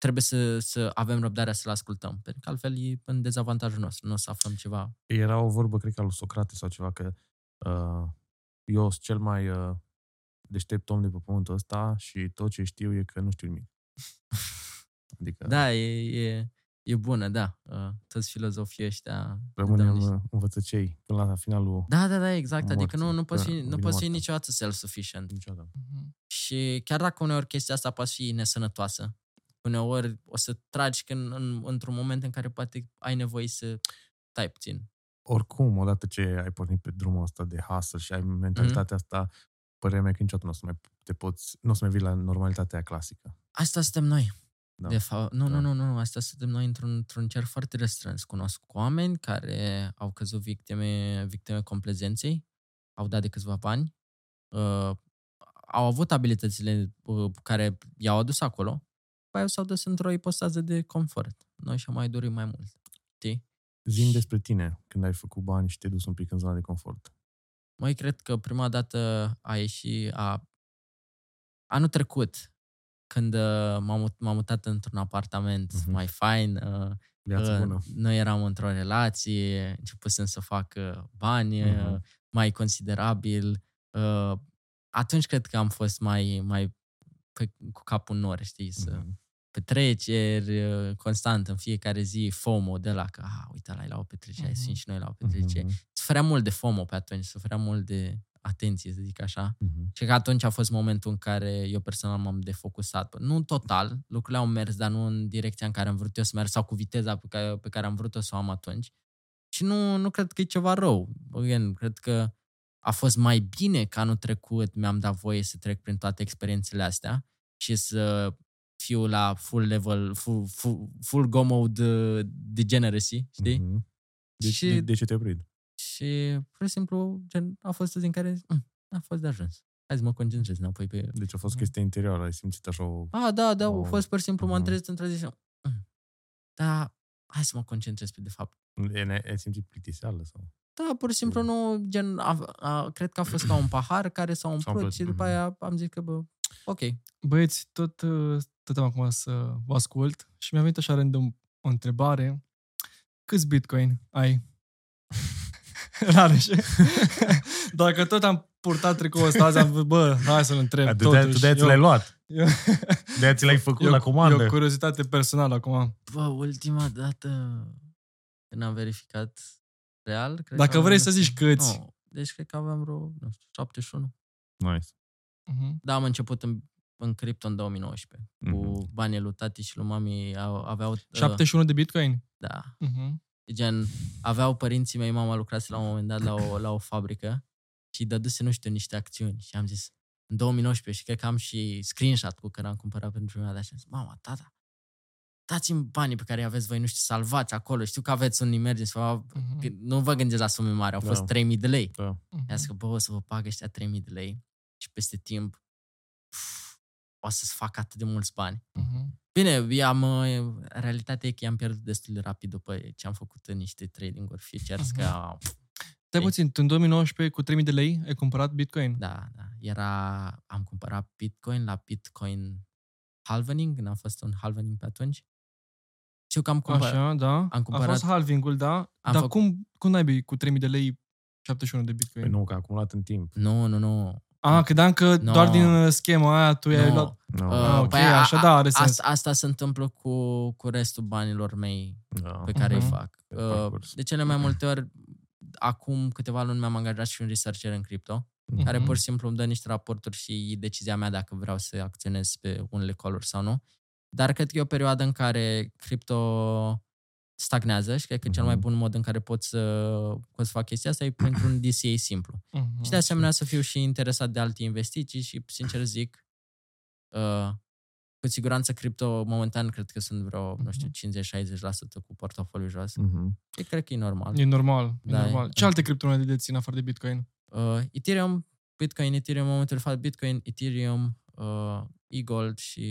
trebuie să, să avem răbdarea să-l ascultăm. Pentru că altfel e în dezavantajul nostru, nu o să aflăm ceva. Era o vorbă, cred că al lui Socrate sau ceva, că uh, eu sunt cel mai uh, deștept om de pe pământul ăsta și tot ce știu e că nu știu nimic. Adică Da, e, e, e bună, da. Uh, toți filozofii ăștia. rămânem dăm niște- uh, învățăcei până la finalul Da, da, da, exact. Adică morții. nu, nu poți Da, fi, nu vine poți fi moartea. niciodată self-sufficient. niciodată. Mhm. Și chiar dacă uneori chestia asta poate fi nesănătoasă, uneori o să tragi când, în, într-un moment în care poate ai nevoie să tai puțin. Oricum, odată ce ai pornit pe drumul ăsta de hustle și ai mentalitatea Mhm. asta, părerea mea că niciodată nu o să mai te poți, nu o să mai vii la normalitatea clasică. Asta suntem noi. Da. De fapt, nu, Da. nu, nu, nu, asta suntem noi într-un, într-un cer foarte restrâns. Cunosc oameni care au căzut victime, victime complezenței, au dat de câțiva bani, uh, au avut abilitățile uh, care i-au adus acolo, după aia s-au dus într-o ipostază de confort. Noi și-am mai dorit mai mult. Știi? Zim despre tine când ai făcut bani și te-ai dus un pic în zona de confort. Mai cred că prima dată a ieșit a, anul trecut, când uh, m-am, mut- m-am mutat într-un apartament Mhm. mai fain, uh, Viața uh, bună. noi eram într-o relație, începusem să fac uh, bani Mhm. uh, mai considerabil. Uh, atunci cred că am fost mai, mai pe, cu capul în nori, știi, să Mhm. petreceri uh, constant în fiecare zi, FOMO de la că, ah, uite, la la o petrecere, hai să fim Mhm. și noi la o petrecere. Mhm. Suferea mult de FOMO pe atunci, suferea mult de atenție, să zic așa. Mhm. Și că atunci a fost momentul în care eu personal m-am defocusat. Nu total, lucrurile au mers, dar nu în direcția în care am vrut eu să merg sau cu viteza pe care, pe care am vrut-o să o am atunci. Și nu, nu cred că e ceva rău. Again, cred că a fost mai bine că anul trecut mi-am dat voie să trec prin toate experiențele astea și să fiu la full level, full, full, full go mode uh, degeneracy, știi? Mhm. De, Și- de, de ce te-ai oprit? Și, pur și simplu, gen, a fost o zi în care "Mm, a fost de ajuns. Hai să mă concentrez înapoi pe... Deci a fost Mhm. chestia interioară, ai simțit așa o... A, da, da, a O- fost pur și simplu, m-am Mhm. trezit într-o zi și... "Mm, Da, hai să mă concentrez pe de fapt. E, ne- ai simțit plictiseală sau? Da, pur și simplu nu, gen, a, a, cred că a fost ca un pahar care s-a umplut umplut, și după mhm. aia am zis că, bă, ok. Băieți, tot uh, stăteam acum să vă ascult și mi-a venit așa random o întrebare. Câți bitcoin ai? Rareș. Dacă tot am purtat tricoul ăsta azi, am zis, bă, hai să-l întreb. Tu de-aia, tu totuși. de-aia ți Eu- l-ai luat. eu- De-aia ți l-ai făcut e o- la comandă. E o curiozitate personală acum. Bă, ultima dată când am verificat real, cred Dacă că aveam vrei să vreo- zici câți. Nu, deci cred că aveam vreo, nu știu, 71. Nice. Mhm. Da, am început în, în cripto în 2019. Mhm. Cu banii lui tati și lui mami au, aveau... uh, 71 de bitcoin? Da. Mhm. Gen, aveau părinții mei, mama lucrase la un moment dat la o, la o fabrică și dăduse, nu știu, niște acțiuni. Și am zis, în 2019, și cred că am și screenshot cu care am cumpărat pentru prima dată. Și am zis, mama, tata, dați-mi banii pe care îi aveți voi, nu știu, salvați acolo. Știu că aveți un emergency, sau, Mhm. că nu vă gândiți la sume mari, au fost Da. 3000 de lei. Da. Mhm. I-a zis că, bă, o să vă pag ăștia 3000 de lei și peste timp pf, o să-ți fac atât de mulți bani. Mhm. Bine, i-am, uh, realitatea e că i-am pierdut destul de rapid după ce am făcut în niște trading-uri futures, că, Stai puțin, tu în 2019 cu 3000 de lei ai cumpărat bitcoin? da, da, era, am cumpărat Bitcoin la Bitcoin halvening, n-a fost un halvening pe atunci. Știu că am cumpărat, Așa, da. am cumpărat- A fost halving-ul, da. Am Dar făcut- cum, cum naibii cu 3000 de lei 71 de bitcoin? Păi nu, că a acumulat în timp. nu, nu, nu, Ah, credeam că No. doar din uh, schema aia tu i-ai nu. luat... No. Uh, Ah, ok, păi a- așa a- da, are sens. Asta, asta se întâmplă cu, cu restul banilor mei da. pe care îi Mhm. fac. Pe Uh, parcurs. De cele mai multe ori, acum câteva luni mi-am angajat și un researcher în cripto, Mhm. care Mhm. pur și simplu îmi dă niște raporturi și e decizia mea dacă vreau să acționez pe unele coluri sau nu. Dar cred că e o perioadă în care cripto stagnează și cred că cel mai Mhm. bun mod în care pot să, pot să fac chestia asta e printr-un DCA simplu. Mhm. Și de asemenea să fiu și interesat de alte investiții și, sincer zic, uh, cu siguranță cripto, momentan, cred că sunt vreo, nu știu, 50-60% cu portofoliu jos. Mhm. Și cred că e normal. E normal, e Da, normal. e- Ce alte criptomonede dețin afară de bitcoin? Uh, Ethereum, Bitcoin, Ethereum, în momentul de față, Bitcoin, Ethereum, uh, e-gold și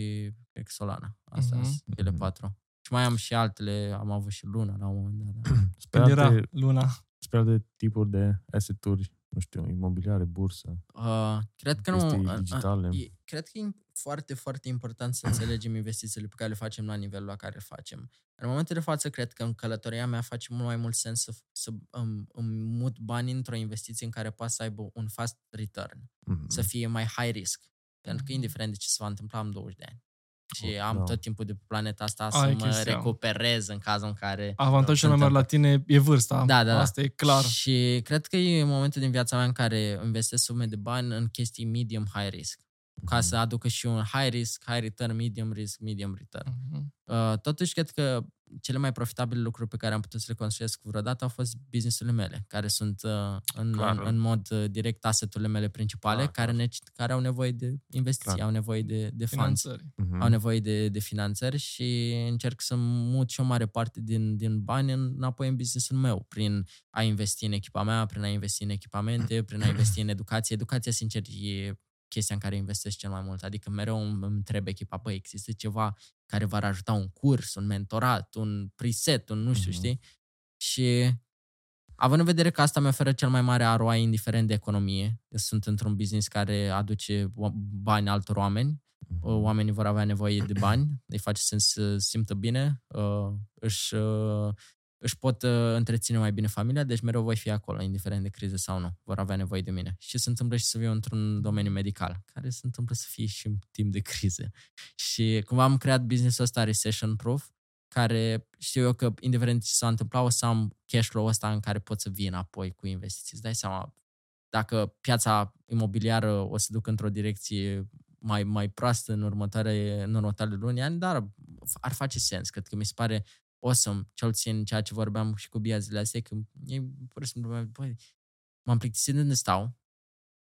cred că Solana. Astea Mhm. sunt cele Mhm. patru. Și mai am și altele, am avut și Luna la un moment dat. Da. Spre Când era alte, luna. spre alte tipuri de asset-uri, nu știu, imobiliare, bursă, Uh, cred că nu... chestii uh, uh, digitale. e, cred că e foarte, foarte important să înțelegem investițiile pe care le facem la nivelul la care le facem. În momentul de față, cred că în călătoria mea face mult mai mult sens să, să îmi, îmi mut bani într-o investiție în care poate să aibă un fast return. Mhm. să fie mai high risk. Pentru că Mhm. indiferent de ce se va întâmpla, am 20 de ani. Și Oh, am da. tot timpul de pe planeta asta Ai să mă chestia. recuperez în cazul în care... Avantajul cel mai Sunt- mare la tine e vârsta. Da, da, da. Asta e clar. Și cred că e momentul din viața mea în care investesc sume de bani în chestii medium high risk. Ca Mhm. să aducă și un high risk, high return, medium risk, medium return. Mhm. Uh, totuși, cred că cele mai profitabile lucruri pe care am putut să le construiesc vreodată au fost businessurile mele, care sunt uh, în, Clar. în, în mod uh, direct asseturile mele principale, Da, care, clar. ne, care au nevoie de investiții, Clar. au nevoie de, de funds. Finanțări. Mhm. au nevoie de, de finanțări și încerc să mut și o mare parte din, din bani în- înapoi în businessul meu, prin a investi în echipa mea, prin a investi în echipamente, prin a investi în educație. Educația, sincer, e chestia în care investesc cel mai mult. Adică mereu îmi îmi întreb echipa, băi, există ceva care v-ar ajuta, un curs, un mentorat, un preset, un nu știu, Mhm. știi? Și având în vedere că asta mi oferă cel mai mare ROI indiferent de economie, eu sunt într-un business care aduce o- bani altor oameni, Mhm. uh, oamenii vor avea nevoie de bani, îi face să se simtă bine, uh, își, uh, își pot uh, întreține mai bine familia, deci mereu voi fi acolo, indiferent de criză sau nu, vor avea nevoie de mine. Și se întâmplă și să viu într-un domeniu medical, care se întâmplă să fie și în timp de criză. Și cumva am creat business-ul ăsta recession proof, care știu eu că, indiferent ce s-a întâmplat, o să am cash flow ăsta în care pot să vin apoi cu investiții. Îți dai seama, dacă piața imobiliară o să ducă într-o direcție mai, mai proastă în, următoare, în următoarele luni, ani, dar ar face sens. Cred că mi se pare awesome, cel puțin ceea ce vorbeam și cu Bia zilele astea, că e pur și simplu, băi, m-am plictisit de unde stau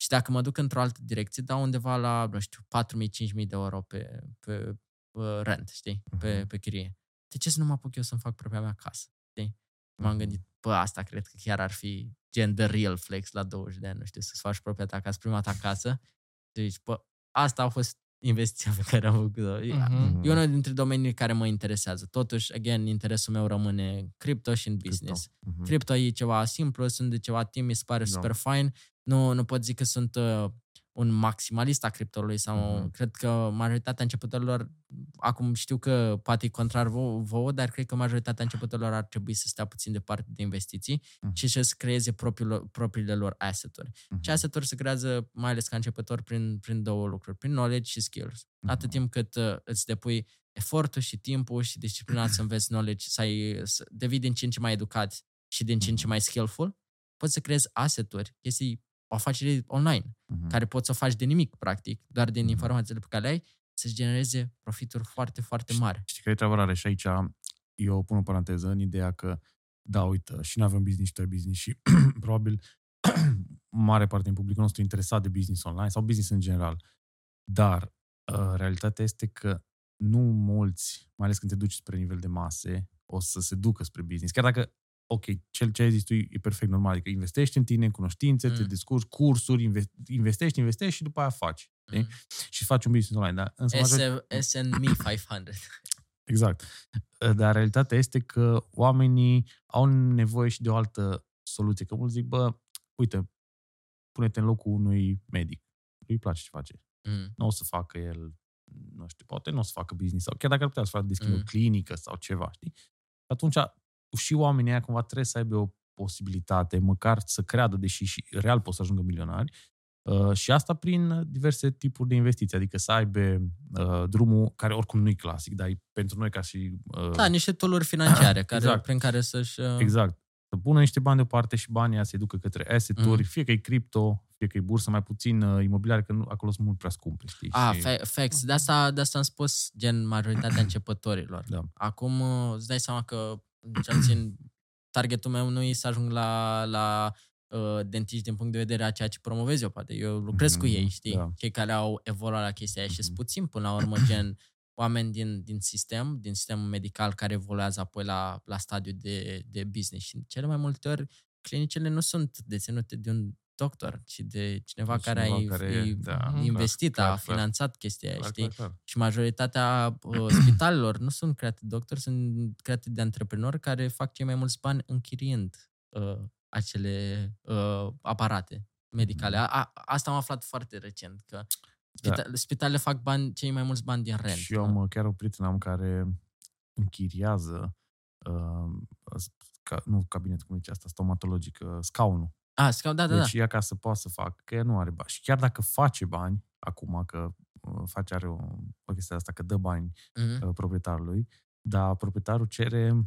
și dacă mă duc într-o altă direcție, dau undeva la, nu știu, 4.000-5.000 de euro pe, pe uh, rent, știi, pe, Mhm. pe chirie. De ce să nu mă apuc eu să-mi fac propria mea casă, știi? M-am Mhm. gândit, bă, asta cred că chiar ar fi gen the real flex la 20 de ani, nu știu, să-ți faci propria ta casă, prima ta casă. Deci, bă, asta a fost investiția pe care am făcut-o. Mhm. E unul dintre domenii care mă interesează. Totuși, again, interesul meu rămâne crypto și în business. Mhm. Crypto e ceva simplu, sunt de ceva timp, mi se pare Da. super fine. Nu, nu pot zic că sunt uh, un maximalist a criptoului sau Mhm. cred că majoritatea începătorilor, acum știu că poate e contrar vouă, vouă, dar cred că majoritatea începătorilor ar trebui să stea puțin departe de investiții Mhm. și să-și creeze propriul, propriile lor asset-uri. Mhm. Și asset-uri se creează, mai ales ca începător, prin, prin două lucruri, prin knowledge și skills. Atât timp cât uh, îți depui efortul și timpul și disciplina să înveți knowledge, să, ai, să devii din ce în ce mai educat și din ce în ce mai skillful, poți să creezi asset-uri, chestii, o afacere online, Mhm. care poți să o faci de nimic, practic, doar din Mhm. informațiile pe care le ai, să-ți genereze profituri foarte, foarte mari. Știi care e treaba rare? Și aici eu pun o paranteză în ideea că, da, uite, și noi avem business și tu ai business și probabil mare parte din publicul nostru e interesat de business online sau business în general. Dar uh, realitatea este că nu mulți, mai ales când te duci spre nivel de mase, o să se ducă spre business. Chiar dacă, ok, cel ce ai zis tu e e perfect normal, adică investești în tine, în cunoștințe, mm. te Mm. descurci, cursuri, inve- investești, investești și după aia faci. știi? Mm. Și faci un business online. Dar, însă, major- SM, SNME 500. Exact. Dar realitatea este că oamenii au nevoie și de o altă soluție. Că mulți zic, bă, uite, pune-te în locul unui medic. Lui place ce face. Mm. Nu o să facă el, nu știu, poate nu o să facă business sau chiar dacă ar putea să facă deschide mm. Mm. o clinică sau ceva, știi? Și atunci și oamenii aia cumva trebuie să aibă o posibilitate, măcar să creadă, deși și real pot să ajungă milionari, Uh, și asta prin diverse tipuri de investiții, adică să aibă uh, drumul care oricum nu e clasic, dar e pentru noi ca și... Uh, Da, niște tooluri financiare care, Exact. prin care să-și... uh, Exact. Să pună niște bani deoparte și banii aia se ducă către asset-uri, Mm. fie că e cripto, fie că e bursă, mai puțin uh, imobiliare, că nu, acolo sunt mult prea scumpe, știi? A, și, fa- facts. De asta, de asta am spus gen majoritatea începătorilor. Da. Acum uh, îți dai seama că, cel puțin, targetul meu nu e să ajung la, la uh, dentiști din punct de vedere a ceea ce promovez eu, poate. Eu lucrez cu Mhm, ei, știi? da. Cei care au evoluat la chestia aia și sunt Mhm. puțin până la urmă, gen oameni din, din sistem, din sistemul medical care evoluează apoi la, la stadiu de, de business. Și cele mai multe ori clinicile nu sunt deținute de un doctor, ci de cineva De care a cineva care- e- da, e investit, clar, a clar, clar. finanțat chestia aia, Clar, știi? clar, clar. Și majoritatea uh, spitalelor nu sunt create de doctori, sunt create de antreprenori care fac cei mai mulți bani închiriind uh, acele uh, aparate medicale. A, a, asta am aflat foarte recent, că spita- da. spitalele fac bani, cei mai mulți bani din rent. Și eu am uh, chiar o prietenă am care închiriază uh, ca, nu cabinet, cum zice asta, stomatologic, uh, scaunul. A, scau, da, da, da. Deci ea ca să poată să facă, că ea nu are bani. Și chiar dacă face bani, acum că uh, face, are o, o chestie asta, că dă bani Mhm. uh, proprietarului, dar proprietarul cere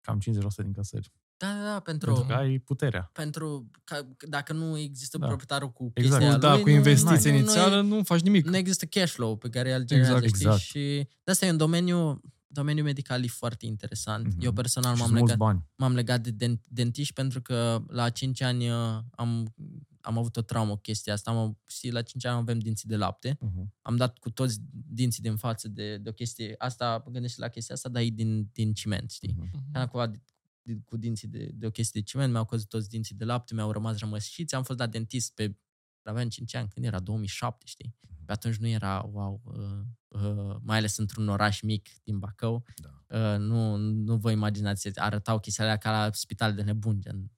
cam 50% din casări. Da, da, da, pentru, Pentru că ai puterea. pentru că dacă nu există Da. proprietarul cu Exact. chestia Da, lui, cu nu- investiție nu- nu- inițială nu faci nimic. nu există cash flow pe care el generează, Exact, știi? exact. Și de asta e un domeniu, domeniul medical e foarte interesant. Mhm. Eu personal Și m-am sunt mulți legat, bani. m-am legat de dent- dentiști pentru că la 5 ani uh, am, am avut o traumă cu chestia asta. Am, și la 5 ani avem dinții de lapte. Uh-huh. Am dat cu toți dinții din față de, de o chestie. Asta, mă gândesc la chestia asta, dar e din, din ciment, știi? Uh-huh. Mhm. Am cumva de- cu dinții de, de o chestie de ciment, mi-au căzut toți dinții de lapte, mi-au rămas rămășiți, am fost la dentist pe, aveam 5 ani, când era 2007, știi? Pe atunci nu era, wow, uh, uh, mai ales într-un oraș mic din Bacău, Da. uh, nu, nu vă imaginați, arătau chestiile alea ca la spital de nebun, gen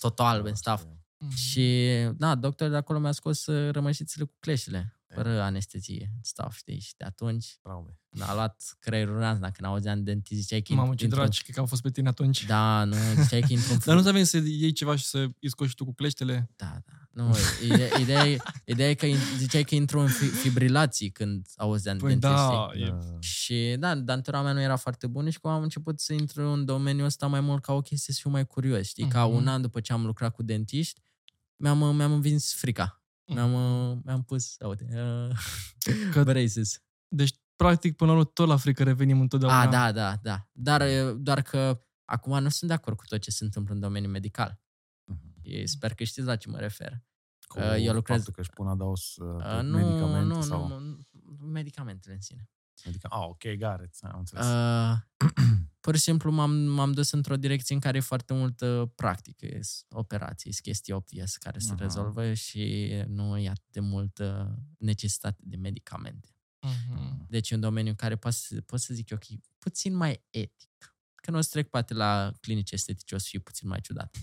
tot alb în staff. Mhm. Și, da, doctorul de acolo mi-a scos uh, rămășițele cu cleșile, fără anestezie, staff, știi? Și de atunci Traume. a luat creierul rans, dacă n-auzeam dentist, ziceai că Mamă, ce intru- dragi, cred că am fost pe tine atunci. Da, nu, ziceai că intru în Dar nu te să iei ceva și să îi scoți și tu cu cleștele? Da, da. Nu, ideea, ideea, e, ideea e că in- ziceai că intru în fi, fibrilații când auzeam Păi dentist, da, știi? e, Da. Și da, dantura mea nu era foarte bună și cum am început să intru în domeniul ăsta mai mult ca o chestie să fiu mai curios, știi? Ca Mhm. un an după ce am lucrat cu dentiști, mi-am, mi-am învins frica. Mi-am, uh, mi-am pus, uite, uh, Că- braces. deci, practic, până la urmă, tot la frică revenim întotdeauna. A, da, da, da. Dar uh, doar că acum nu sunt de acord cu tot ce se întâmplă în domeniul medical. Mhm. E, sper că știți la ce mă refer. Cu Uh, eu lucrez- faptul că își pun adaos uh, pe Uh, nu, medicamente nu, sau... nu, nu, medicamentele în sine. Medica... Ah, ok, got it. Am înțeles. Uh, pur și simplu m-am, m-am dus într-o direcție în care e foarte multă practică, e operații, e chestii obvious care se Aha. rezolvă și nu e atât de multă necesitate de medicamente. Mhm. Deci e un domeniu în care pot să, pot să zic eu că e puțin mai etic. Când o să trec poate la clinici estetice o să fie puțin mai ciudat.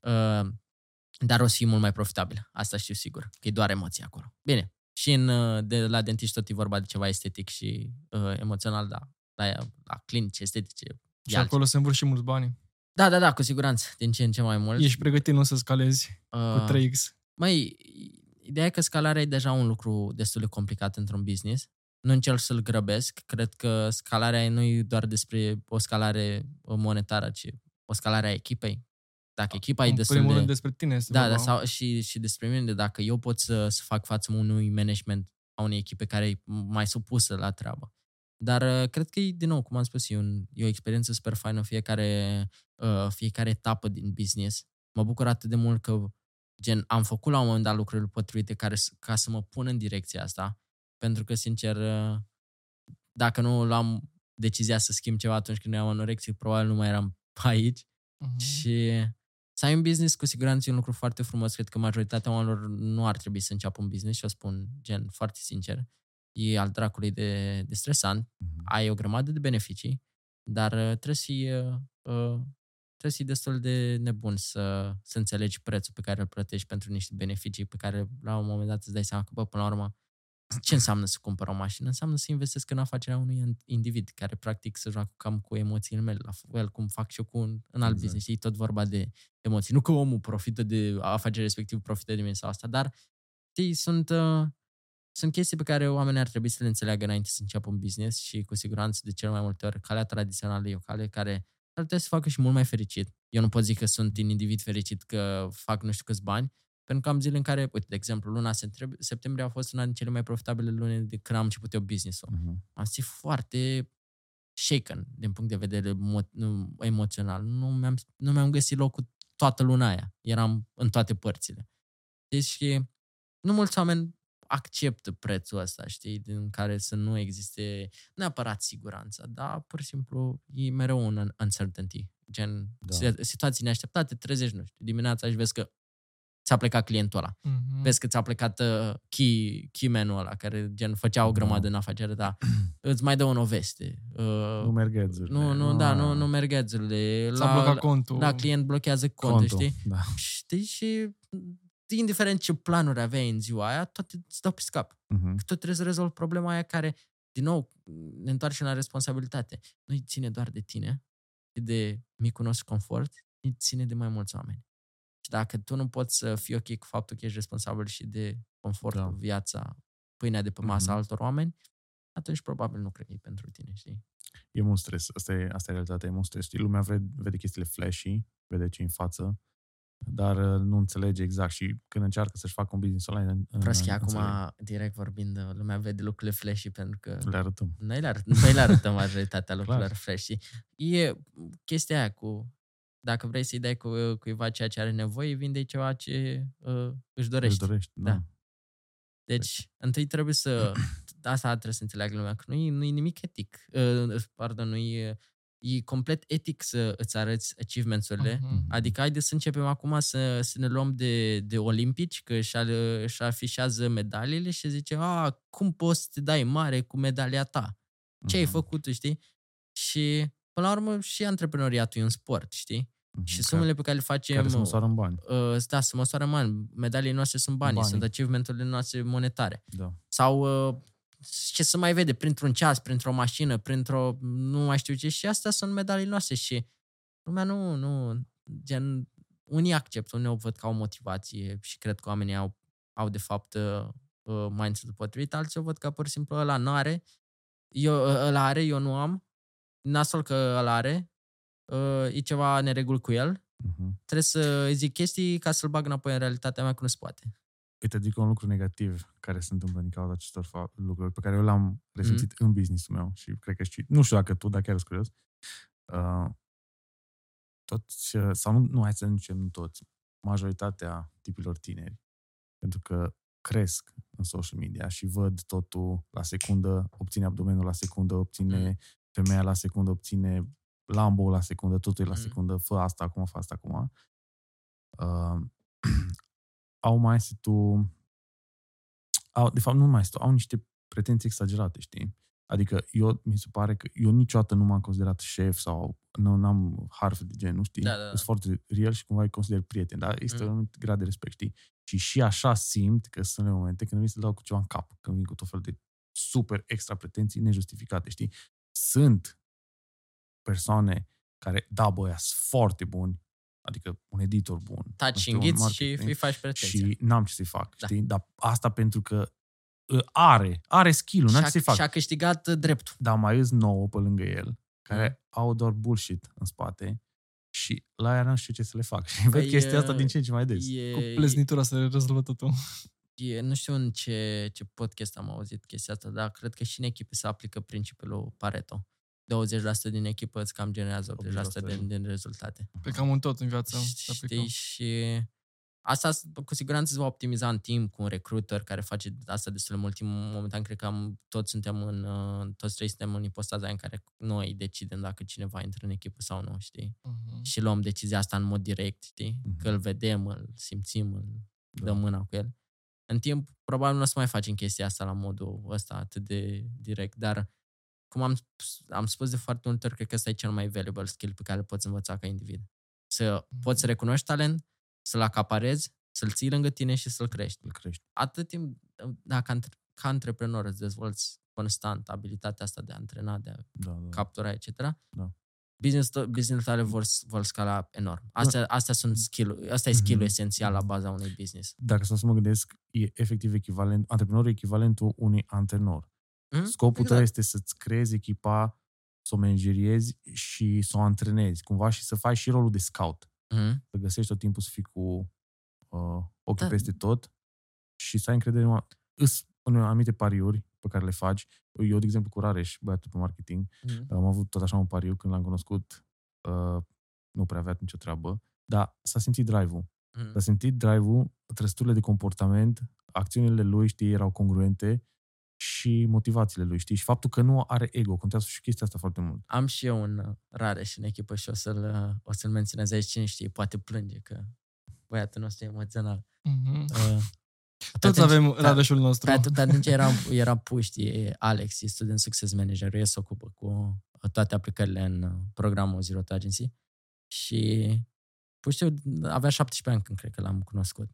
Uh, dar o să fie mult mai profitabil. Asta știu sigur, că e doar emoție acolo. Bine, și în, uh, de, la dentiști tot e vorba de ceva estetic și uh, emoțional, da. La, la clinici estetice. e Și altceva. acolo se învârși și mulți bani. Da, da, da, cu siguranță. Din ce în ce mai mult. Ești pregătit, nu să scalezi uh, cu 3X. Măi, ideea e că scalarea e deja un lucru destul de complicat într-un business. Nu încerc să-l grăbesc. Cred că scalarea nu e doar despre o scalare monetară, ci o scalare a echipei. Dacă echipa e În destul primul de... rând despre tine este Da, vorba. da sau, și, și despre mine, de dacă eu pot să, să fac față unui management a unei echipe care e mai supusă la treabă. Dar uh, cred că e, din nou, cum am spus, e, un, e o experiență super faină fiecare, uh, fiecare etapă din business. Mă bucur atât de mult că gen, am făcut la un moment dat lucrurile potrivite care, s- ca să mă pun în direcția asta. Pentru că, sincer, uh, dacă nu luam decizia să schimb ceva atunci când eram anorexie, probabil nu mai eram aici. Mhm. Și să ai un business cu siguranță e un lucru foarte frumos. Cred că majoritatea oamenilor nu ar trebui să înceapă un business și o spun gen foarte sincer. E al dracului de, de stresant. Mhm. Ai o grămadă de beneficii, dar uh, trebuie să fii, uh, uh, trebuie să fii destul de nebun să, să înțelegi prețul pe care îl plătești pentru niște beneficii pe care la un moment dat îți dai seama că, bă, până la urmă, ce înseamnă să cumpăr o mașină? Înseamnă să investesc în afacerea unui individ care practic se joacă cam cu emoțiile mele, la fel cum fac și eu cu un, în alt Exact. business. E tot vorba de emoții. Nu că omul profită de afacerea respectiv, profită de mine sau asta, dar știi, sunt, uh, sunt chestii pe care oamenii ar trebui să le înțeleagă înainte să înceapă un business și cu siguranță de cel mai multe ori calea tradițională e o cale care ar putea să facă și mult mai fericit. Eu nu pot zic că sunt un individ fericit că fac nu știu câți bani, pentru că am zile în care, uite, de exemplu, luna septembrie, septembrie a fost una din cele mai profitabile luni de când am început eu business-ul. Mhm. Am simțit foarte shaken din punct de vedere emo- nu- emoțional. Nu mi-am, nu mi-am găsit locul toată luna aia. Eram în toate părțile. Deci nu mulți oameni acceptă prețul ăsta, știi, din care să nu existe neapărat siguranță, dar pur și simplu e mereu un un uncertainty. Gen, Da. da. situații neașteptate, te trezești, nu știu, dimineața și vezi că ți-a plecat clientul ăla. Mhm. Vezi că ți-a plecat uh, key, key man-ul ăla, care gen făcea o grămadă Da. în afacere, dar îți mai dă o veste. Uh, Nu merg ads-urile. nu, nu, da, nu, Ah, nu merg ads-urile. S-a blocat contul. La client blochează contul, contul, știi? Da. Știi? Și indiferent ce planuri aveai în ziua aia, toate îți dau pe scap. Mhm. Că tu trebuie să rezolvi problema aia care, din nou, ne întoarcem la responsabilitate. Nu ține doar de tine, și de micul nostru confort, îi ține de mai mulți oameni. Și dacă tu nu poți să fii ok cu faptul că ești responsabil și de confortul, Da. da. viața, pâinea de pe masa Mhm. altor oameni, atunci probabil nu cred că e pentru tine, știi? E mult stres. Asta e, asta e realitatea, e mult stres. Știi, lumea vede, vede chestiile flashy, vede ce în față, dar uh, nu înțelege exact și când încearcă să-și facă un business online, în- Vreau să în- acum, înțeleg. direct vorbind, lumea vede lucrurile flashy pentru că Le arătăm. noi le, arăt, noi le arătăm majoritatea lucrurilor Clar. fresh. știi? E chestia aia cu dacă vrei să-i dai cu, cuiva ceea ce are nevoie, vinde ceva ce uh, își dorești. Își dorești, da. Da. Deci, întâi trebuie să... Asta trebuie să înțeleagă lumea, că nu e, nu e nimic etic. Uh, pardon, nu e... E complet etic să îți arăți achievements-urile. Mhm. Adică haide să începem acum să, să ne luăm de, de olimpici, că își, al- își afișează medaliile și zice, a, cum poți să te dai mare cu medalia ta? Ce ai Mhm. făcut tu, știi? Și, până la urmă, și antreprenoriatul e un sport, știi? Mhm, Și care- sumele pe care le facem... Care se măsoară în bani. uh, da, se măsoară în bani. Medaliile noastre sunt banii, Banii. sunt achievement-urile noastre monetare. Da. Sau uh, ce se mai vede, printr-un ceas, printr-o mașină, printr-o nu mai știu ce, și astea sunt medaliile noastre și lumea nu, nu, gen, unii acceptă, unii o văd ca o motivație și cred că oamenii au, au de fapt uh, uh, mindset-ul potrivit, alții o văd ca pur și simplu ăla n-are, eu, ăla are, eu nu am, nasol că ăla are, uh, e ceva neregul cu el, Mhm. trebuie să îi zic chestii ca să-l bag înapoi în realitatea mea că nu se poate. Uite, zic un lucru negativ care se întâmplă din cauza acestor fa- lucruri pe care eu le-am resimțit Mhm. în business-ul meu și cred că și, nu știu dacă tu, dar chiar sunt curios, uh, toți, uh, sau nu, nu, hai să zicem nu toți, majoritatea tipilor tineri, pentru că cresc în social media și văd totul la secundă, obține abdomenul la secundă, obține Mm. femeia la secundă, obține Lambo la secundă, totul e la Mm. secundă, fă asta acum, fă asta acum. Uh, au mindset-ul... Au, de fapt, nu mindset au niște pretenții exagerate, știi? Adică eu, mi se pare că eu niciodată nu m-am considerat șef sau nu am harfe de gen, nu știi? Da, da, da. Sunt foarte real și cumva îi consider prieten, dar este Mm. un anumit grad de respect, știi? Și și așa simt că sunt unele momente când vin să dau cu ceva în cap, când vin cu tot felul de super extra pretenții nejustificate, știi? Sunt persoane care, da, băia, sunt foarte buni, adică un editor bun. nu Taci știu, un înghiți și marketing, îi faci pretenția. și n-am ce să-i fac, Da. știi? Dar asta pentru că uh, are, are skill-ul, n-am ce să-i fac. și-a câștigat uh, dreptul. Dar mai îs nouă pe lângă el, care Mm. au doar bullshit în spate și la aia n-am știu ce să le fac. Și văd Păi, chestia asta e- din ce în ce mai des. E, Cu pleznitura să rezolvă totul. e, nu știu în ce, ce podcast am auzit chestia asta, dar cred că și în echipe se aplică principiul Pareto. 20% din echipă îți cam generează 80% din, din rezultate. Pe cam un tot în viață. se aplică. Știi? Și asta s- cu siguranță se va optimiza în timp cu un recruiter care face asta destul de mult timp. Momentan cred că am, toți suntem în, uh, toți trei suntem în ipostaza în care noi decidem dacă cineva intră în echipă sau nu, știi? Mhm. Și luăm decizia asta în mod direct, știi? Mhm. Că îl vedem, îl simțim, îl Da. dăm mâna cu el. În timp, probabil nu o să mai facem chestia asta la modul ăsta atât de direct, dar cum am, spus- am spus de foarte multe ori, cred că ăsta e cel mai valuable skill pe care îl poți învăța ca individ. Să poți să recunoști talent, să-l acaparezi, să-l ții lângă tine și să-l crești. Îl crești. Atât timp, dacă antre- ca antreprenor îți dezvolți constant abilitatea asta de a antrena, de a Da, da. captura, etc., Da. business business tale vor, vor scala enorm. Astea, astea sunt skill Asta e skill Mhm. esențial la baza unui business. Dacă stau să mă gândesc, e efectiv echivalent, antreprenorul e echivalentul unui antrenor. Mhm, Scopul tău exact. este să-ți creezi echipa, să o manageriezi și să o antrenezi, cumva, și să faci și rolul de scout. Mhm. Să găsești tot timpul să fii cu uh, ochii Da. peste tot și să ai încredere în îs în anumite pariuri pe care le faci. Eu, de exemplu, cu Rareș, băiatul pe marketing, Mhm. am avut tot așa un pariu când l-am cunoscut, uh, nu prea avea nicio treabă, dar s-a simțit drive-ul. Mhm. S-a simțit drive-ul, trăsăturile de comportament, acțiunile lui, știi, erau congruente și motivațiile lui, știi? Și faptul că nu are ego, contează și chestia asta foarte mult. Am și eu un uh, Rareș în echipă și o să-l, uh, o să-l menționez aici. Cine știe, poate plânge că băiatul nostru e emoțional. Mhm. Uh, Toți atunci- avem da, Rareșul nostru. Pe atunci, atunci era, era puști, e Alex, e student success manager, el se ocupă cu toate aplicările în uh, programul Zero to Agency și puștiu avea 17 ani când cred că l-am cunoscut.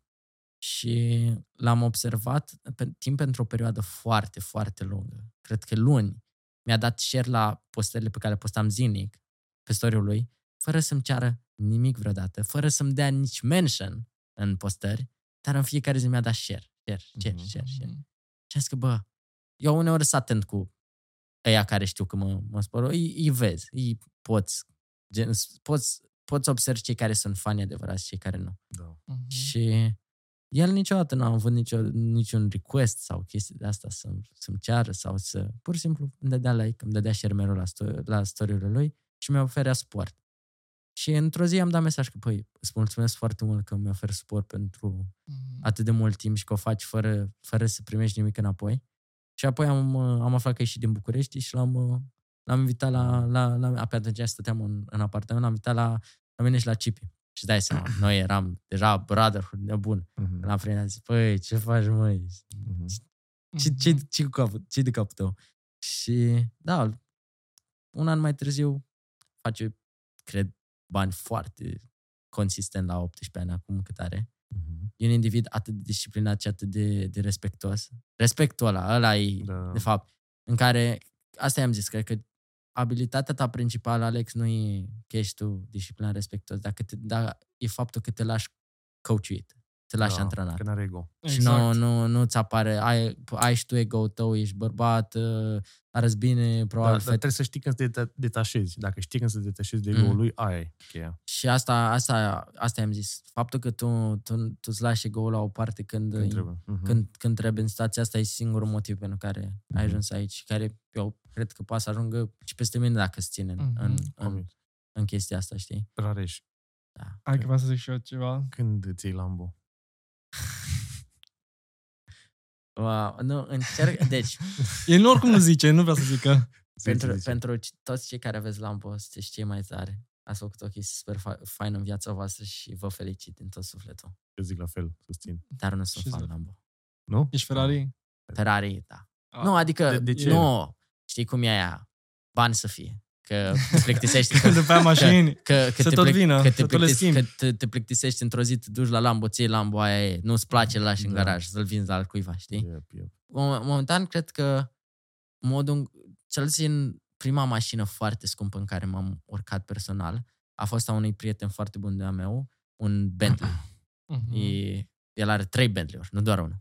Și l-am observat pe, timp pentru o perioadă foarte, foarte lungă. Cred că luni. Mi-a dat share la postările pe care le postam zilnic pe story lui, fără să-mi ceară nimic vreodată, fără să-mi dea nici mention în postări, dar în fiecare zi mi-a dat share, share, share, Mhm. share, share. Mhm. Și am zis că, bă, eu uneori sunt atent cu ăia care știu că mă, mă spăr, îi, îi vezi, îi poți, gen, poți, poți observi cei care sunt fani adevărați și cei care nu. Da. Mhm. Și el niciodată nu a avut nicio, niciun request sau chestii de asta să, să-mi ceară sau să... Pur și simplu îmi dădea like, îmi dădea share mereu la, sto- la story-urile lui și mi-a oferea suport. Și într-o zi am dat mesaj că, păi, îți mulțumesc foarte mult că mi oferi suport pentru Mhm. atât de mult timp și că o faci fără, fără să primești nimic înapoi. Și apoi am, uh, am aflat că e și din București și l-am, uh, l-am invitat la, la, la pe atunci stăteam în, în apartament, l-am invitat la, la mine și la Cipi. Și dai seama, noi eram deja brotherhood nebun. Mhm. L-am prins, am zis, păi, ce faci, măi? Mhm. Ce, ce, ce, cu capul, ce de capul tău? Și, da, un an mai târziu face, cred, bani foarte consistent la 18 ani acum cât are. Mhm. E un individ atât de disciplinat și atât de, de respectuos. Respectul ăla, ăla e, Da. de fapt, în care, asta i-am zis, cred că abilitatea ta principală, Alex, nu e că ești tu disciplinat respectuos, dacă te, da, e faptul că te lași coachuit, te lași Da, antrenat. Că n-are ego. Și Exact. nu, nu, nu-ți apare, ai, ai și tu ego tău, ești bărbat, uh, arăți bine, Da, probabil dar fet. trebuie să știi când să te deta- detașezi. Dacă știi când să te detașezi de Mm. ego-ul lui, aia e cheia. Și asta, asta, asta i-am zis. Faptul că tu, tu, tu îți lași ego-ul la o parte când, Când trebuie. Mhm. când, când trebuie în situația asta, e singurul motiv pentru care Mhm. ai ajuns aici și care eu cred că poate să ajungă și peste mine dacă îți ține în, Mhm. în, în, Convins. în chestia asta, știi? Rareș, Da. Hai că vreau să zic și eu ceva. când îți iei Lambo? Wow, nu, încerc, deci, El nu oricum nu zice, nu vrea să zică. pentru, zice. pentru ci- toți cei care aveți Lambo, sunteți cei mai tare. Ați făcut o chestie super fa- faină în viața voastră și vă felicit din tot sufletul. Eu zic la fel, susțin. Dar nu sunt Ce fan zic? Lambo. Nu? Ești Ferrari? Ferrari, da. Ah, Nu, adică, de- de ce? nu, știi cum e aia? Bani să fie. Că te plictisești. Când după aia mașini. Că, că, Să te tot plic- vină, că să te, tot le plictis, schimbi. că te, te plictisești într-o zi, te duci la Lambo, ții Lambo, aia e, nu-ți place, îl lași în Da. garaj, să-l vinzi la altcuiva, știi? Yep, yep. Mom- Momentan, cred că modul, în- cel puțin prima mașină foarte scumpă în care m-am urcat personal a fost a unui prieten foarte bun de-a meu, un Bentley. Mhm. E, el are trei Bentley-uri, nu doar unul.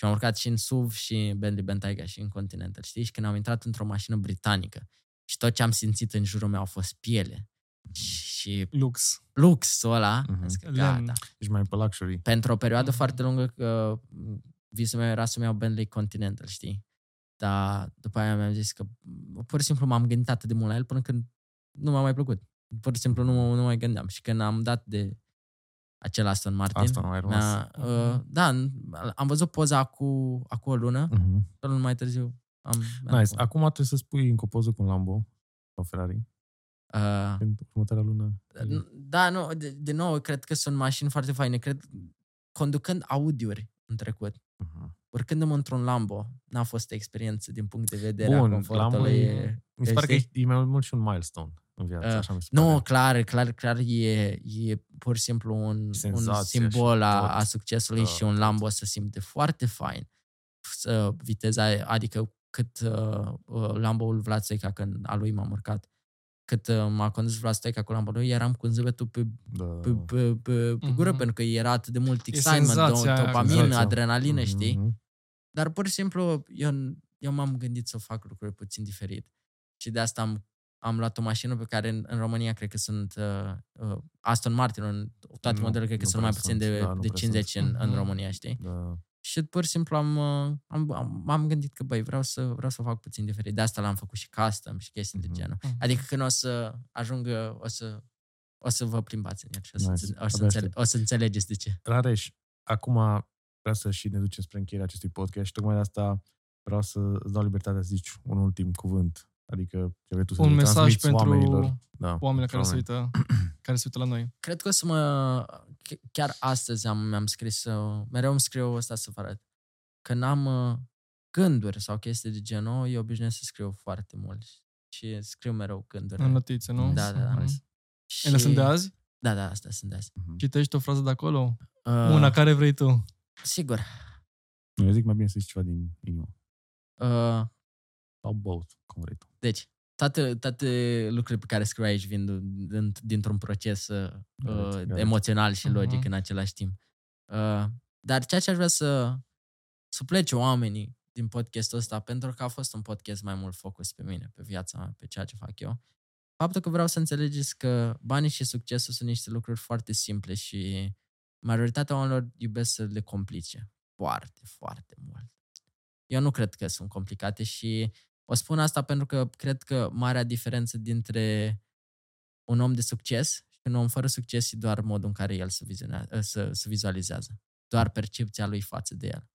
Și am urcat și în SUV și în Bentley Bentayga și în Continental, știi? Și când am intrat într-o mașină britanică și tot ce am simțit în jurul meu a fost piele și Lux. luxul ăla, Mhm. am zis că Lemn. gata. Ești mai pe luxury. Pentru o perioadă Mhm. foarte lungă, că visul meu era să-mi iau Bentley Continental, știi? Dar după aia mi-am zis că pur și simplu m-am gândit atât de mult la el până când nu m-a mai plăcut. Pur și simplu nu, mă- nu mai gândeam. Și când am dat de acel Aston Martin, Asta nu ai rămas. mi-a, uh, da, am văzut poza cu, acum o lună, Mhm. o lună mai târziu am... mi-am Nice. făcut. Acum trebuie să spui încă o poză cu un Lambo sau Ferrari Uh, pentru următoarea lună. Da, nu, de, de nou, cred că sunt mașini foarte faine. Cred, conducând Audi-uri în trecut, Mhm. urcându-mă într-un Lambo, n-a fost o experiență din punct de vedere a Bun, confortului. Lambo e- Mi se pare că știi? e, e mai mult și un milestone în viață, Uh, așa mi se pare. Nu, clar, clar, clar, e, e pur și simplu un, un Senzația simbol și a, tot. a succesului Da, și un tot. Lambo să simte foarte fain. Să, viteza, adică cât uh, uh, Lambo-ul Vlad Stoica, când a lui m-am urcat, cât uh, m-a condus Vlad Stoica cu Lambo lui, eram cu zâmbetul pe Da. pe, pe, pe, pe gură, Mhm. pentru că era atât de mult E excitement, senzația aia, dopamină, senzația. adrenalină, știi? Mhm. Dar pur și simplu eu, eu m-am gândit să fac lucruri puțin diferit. Și de asta am, am luat o mașină pe care în, în România cred că sunt uh, uh, Aston Martin, în toate Nu, modelele cred că nu sunt mai prea puțin sunt, de, da, nu de prea 50 în, în Mhm. România, știi? Da. Și pur și simplu am, uh, am, am, m-am gândit că, băi, vreau să, vreau să fac puțin diferit. De asta l-am făcut și custom și chestii Mhm. de genul. Mhm. Adică când o să ajungă, o să, o să vă plimbați în el și o să, Nice. înțe- o să, Abia înțele- aștept. o să înțelegeți de ce. Rareș, acum vreau să și ne ducem spre încheierea acestui podcast și tocmai de asta vreau să îți dau libertatea să zici un ultim cuvânt. Adică ce vrei tu să Un le mesaj transmiți pentru oamenilor. Da, Oamenii care se, oameni. uită, care se uită la noi. Cred că o să mă... ch- Chiar astăzi am, mi-am scris, uh, mereu îmi scriu ăsta să vă arăt. Când am uh, gânduri sau chestii de genul, eu obișnuiesc să scriu foarte mult. Și scriu mereu gânduri. În notițe, nu? Da, da, da. Mhm. Și... Ele sunt de azi? Da, da, astea sunt de azi. Mhm. Citești o frază de acolo? Uh, Una care vrei tu. Sigur. Eu zic mai bine să zici ceva din inimă. Uh, Sau both, cum vrei tu. Deci, toate, toate lucrurile pe care scriu aici vin din- dintr-un proces uh, Corect, corect. emoțional și logic Mhm. în același timp. Uh, dar ceea ce aș vrea să, să plece oamenii din podcastul ăsta, pentru că a fost un podcast mai mult focus pe mine, pe viața mea, pe ceea ce fac eu, faptul că vreau să înțelegeți că banii și succesul sunt niște lucruri foarte simple și majoritatea oamenilor iubesc să le complice foarte, foarte mult. Eu nu cred că sunt complicate și o spun asta pentru că cred că marea diferență dintre un om de succes și un om fără succes e doar modul în care el se, vizionează, să, se vizualizează. Doar percepția lui față de el.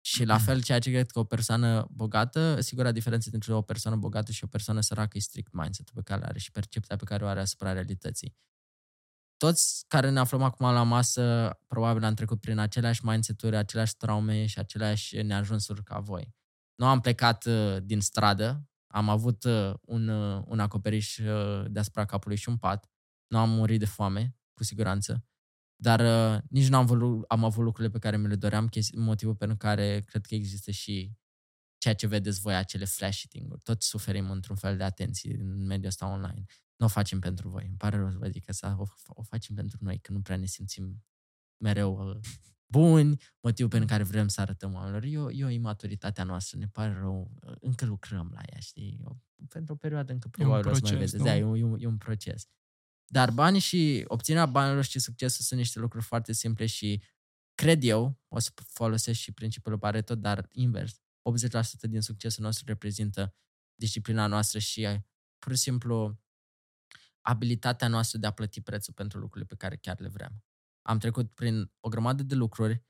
Și la fel, ceea ce cred că o persoană bogată, sigura diferență dintre o persoană bogată și o persoană săracă e strict mindset-ul pe care îl are și percepția pe care o are asupra realității. Toți care ne aflăm acum la masă, probabil am trecut prin aceleași mindset-uri, aceleași traume și aceleași neajunsuri ca voi. Nu am plecat uh, din stradă, am avut uh, un, uh, un acoperiș uh, deasupra capului și un pat. Nu am murit de foame, cu siguranță. Dar uh, nici nu am, văzut, am avut lucrurile pe care mi le doream, chesti- motivul pentru care cred că există și ceea ce vedeți voi, acele flash uri Toți suferim într-un fel de atenție în mediul ăsta online. Nu o facem pentru voi. Îmi pare rău să vă zic asta. O, o facem pentru noi, că nu prea ne simțim mereu uh, buni, motivul pentru care vrem să arătăm oamenilor. E o, e o imaturitatea noastră, ne pare rău, uh, încă lucrăm la ea, știi? O, pentru o perioadă încă E un probabil o să mai proces, vedeți. Da, nu? e un, e, un, e un proces. Dar banii și obținerea banilor și succesul sunt niște lucruri foarte simple și cred eu, o să folosesc și principiul Pareto, dar invers. 80% din succesul nostru reprezintă disciplina noastră și uh, pur și simplu abilitatea noastră de a plăti prețul pentru lucrurile pe care chiar le vrem. Am trecut prin o grămadă de lucruri,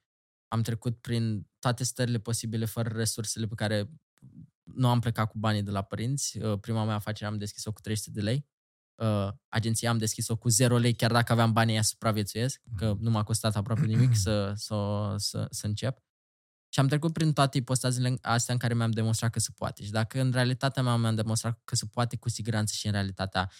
am trecut prin toate stările posibile fără resursele pe care nu am plecat cu banii de la părinți. Uh, prima mea afacere am deschis-o cu 300 de lei. Uh, agenția am deschis-o cu 0 lei, chiar dacă aveam banii ea supraviețuiesc, că nu m-a costat aproape nimic să, să, să, să încep. Și am trecut prin toate ipostazile astea în care mi-am demonstrat că se poate. Și dacă în realitatea mea mi-am demonstrat că se poate, cu siguranță și în realitatea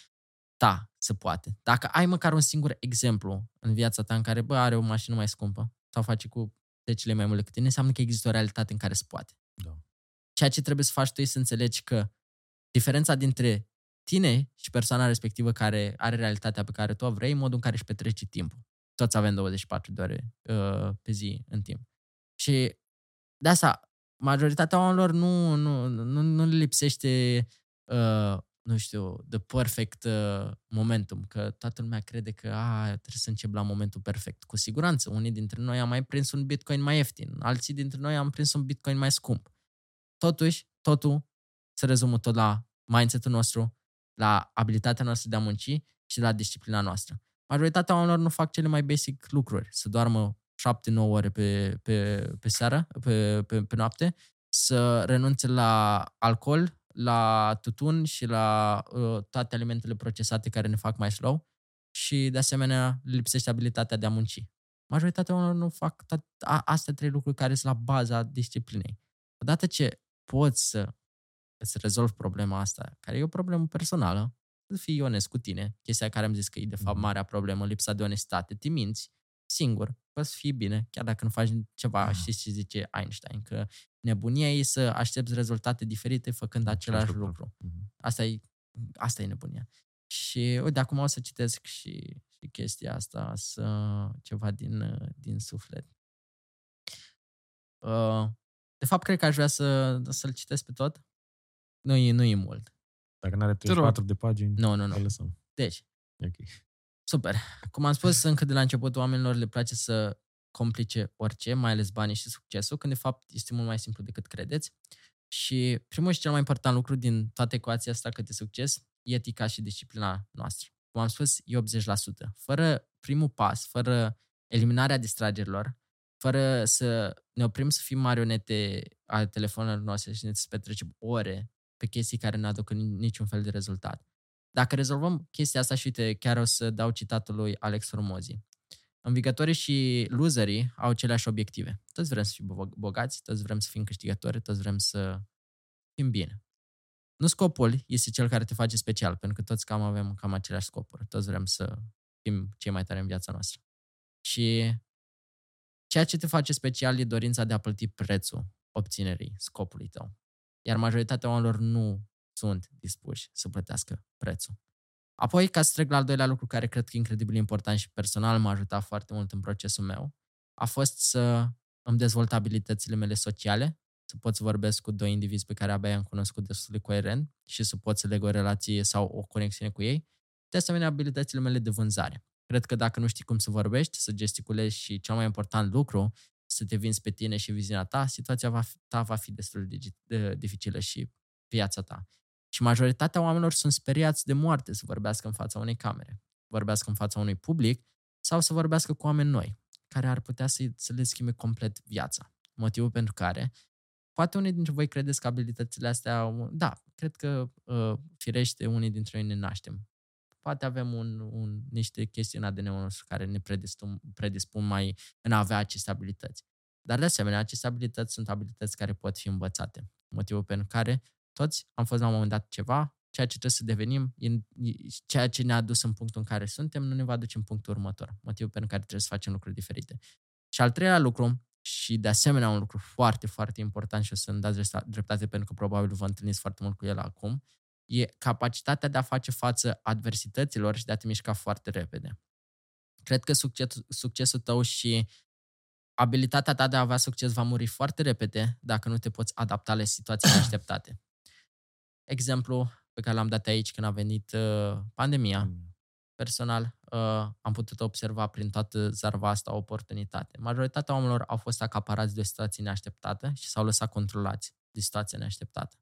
ta se poate. Dacă ai măcar un singur exemplu în viața ta în care, bă, are o mașină mai scumpă sau face cu decile mai mult decât tine, înseamnă că există o realitate în care se poate. Da. Ceea ce trebuie să faci tu e să înțelegi că diferența dintre tine și persoana respectivă care are realitatea pe care tu o vrei, modul în care își petrece timpul. Toți avem 24 de ore uh, pe zi în timp. Și de asta, majoritatea oamenilor nu, nu, nu, nu le lipsește, uh, nu știu, the perfect uh, momentum, că toată lumea crede că a, trebuie să încep la momentul perfect. Cu siguranță, unii dintre noi am mai prins un bitcoin mai ieftin, alții dintre noi am prins un bitcoin mai scump. Totuși, totul se rezumă tot la mindset-ul nostru, la abilitatea noastră de a munci și la disciplina noastră. Majoritatea oamenilor nu fac cele mai basic lucruri, să doarmă 7-9 ore pe, pe, pe seară, pe, pe, pe noapte, să renunțe la alcool, la tutun și la uh, toate alimentele procesate care ne fac mai slow și, de asemenea, lipsește abilitatea de a munci. Majoritatea oamenilor nu fac toate, astea trei lucruri care sunt la baza disciplinei. Odată ce poți să să rezolvi problema asta, care e o problemă personală, să fii onest cu tine, chestia care am zis că e de fapt mhm. marea problemă, lipsa de onestate, te minți, singur, poți să fii bine, chiar dacă nu faci ceva, ah. știți ce zice Einstein, că nebunia e să aștepți rezultate diferite făcând același lucru. lucru. Mhm. Asta e, asta e nebunia. Și uite, acum o să citesc și, și chestia asta, să, ceva din, din suflet. Uh, de fapt, cred că aș vrea să, să-l citesc pe tot. Nu e, nu e mult. Dacă nu are 34 de pagini, nu, nu, nu. lăsăm. Deci, okay. Super. Cum am spus, încă de la început oamenilor le place să complice orice, mai ales banii și succesul, când de fapt este mult mai simplu decât credeți. Și primul și cel mai important lucru din toată ecuația asta către succes e etica și disciplina noastră. Cum am spus, e 80%. Fără primul pas, fără eliminarea distragerilor, fără să ne oprim să fim marionete ale telefonelor noastre și ne să petrecem ore pe chestii care nu aduc niciun fel de rezultat. Dacă rezolvăm chestia asta și uite, chiar o să dau citatul lui Alex Formozi. Învigătorii și loserii au aceleași obiective. Toți vrem să fim bogați, toți vrem să fim câștigători, toți vrem să fim bine. Nu scopul este cel care te face special, pentru că toți cam avem cam aceleași scopuri. Toți vrem să fim cei mai tare în viața noastră. Și ceea ce te face special e dorința de a plăti prețul obținerii scopului tău. Iar majoritatea oamenilor nu sunt dispuși să plătească prețul. Apoi, ca să trec la al doilea lucru care cred că e incredibil important și personal m-a ajutat foarte mult în procesul meu, a fost să îmi dezvolt abilitățile mele sociale, să pot să vorbesc cu doi indivizi pe care abia am cunoscut destul de coerent și să pot să leg o relație sau o conexiune cu ei. De asemenea, abilitățile mele de vânzare. Cred că dacă nu știi cum să vorbești, să gesticulezi și cel mai important lucru, să te vinzi pe tine și viziunea ta, situația va fi, ta va fi destul de dificilă și viața ta. Și majoritatea oamenilor sunt speriați de moarte să vorbească în fața unei camere, vorbească în fața unui public sau să vorbească cu oameni noi, care ar putea să, să le schimbe complet viața. Motivul pentru care poate unii dintre voi credeți că abilitățile astea, da, cred că uh, firește unii dintre noi ne naștem poate avem un, un, niște chestii în ADN-ul nostru care ne predispun, predispun mai în a avea aceste abilități. Dar, de asemenea, aceste abilități sunt abilități care pot fi învățate. Motivul pentru care toți am fost la un moment dat ceva, ceea ce trebuie să devenim, ceea ce ne-a dus în punctul în care suntem, nu ne va duce în punctul următor. Motivul pentru care trebuie să facem lucruri diferite. Și al treilea lucru, și de asemenea un lucru foarte, foarte important și o să-mi dați dreptate pentru că probabil vă întâlniți foarte mult cu el acum, e capacitatea de a face față adversităților și de a te mișca foarte repede. Cred că succes, succesul tău și abilitatea ta de a avea succes va muri foarte repede dacă nu te poți adapta la situații așteptate. Exemplu pe care l-am dat aici când a venit uh, pandemia, mm. personal uh, am putut observa prin toată zarva asta o oportunitate. Majoritatea oamenilor au fost acaparați de o situație neașteptată și s-au lăsat controlați de situația neașteptată.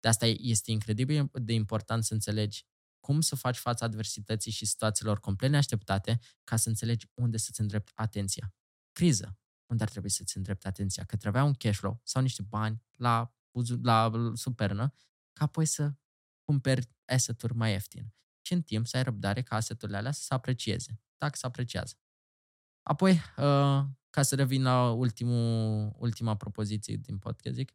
De asta este incredibil de important să înțelegi cum să faci față adversității și situațiilor complet neașteptate ca să înțelegi unde să-ți îndrept atenția. Criză. Unde ar trebui să-ți îndrept atenția? Că trebuia un cash flow sau niște bani la buzu- la supernă, ca apoi să cumperi asset-uri mai ieftine. Și în timp să ai răbdare ca asset-urile alea să se aprecieze, dacă se apreciază. Apoi, uh, ca să revin la ultimul, ultima propoziție din podcast, zic,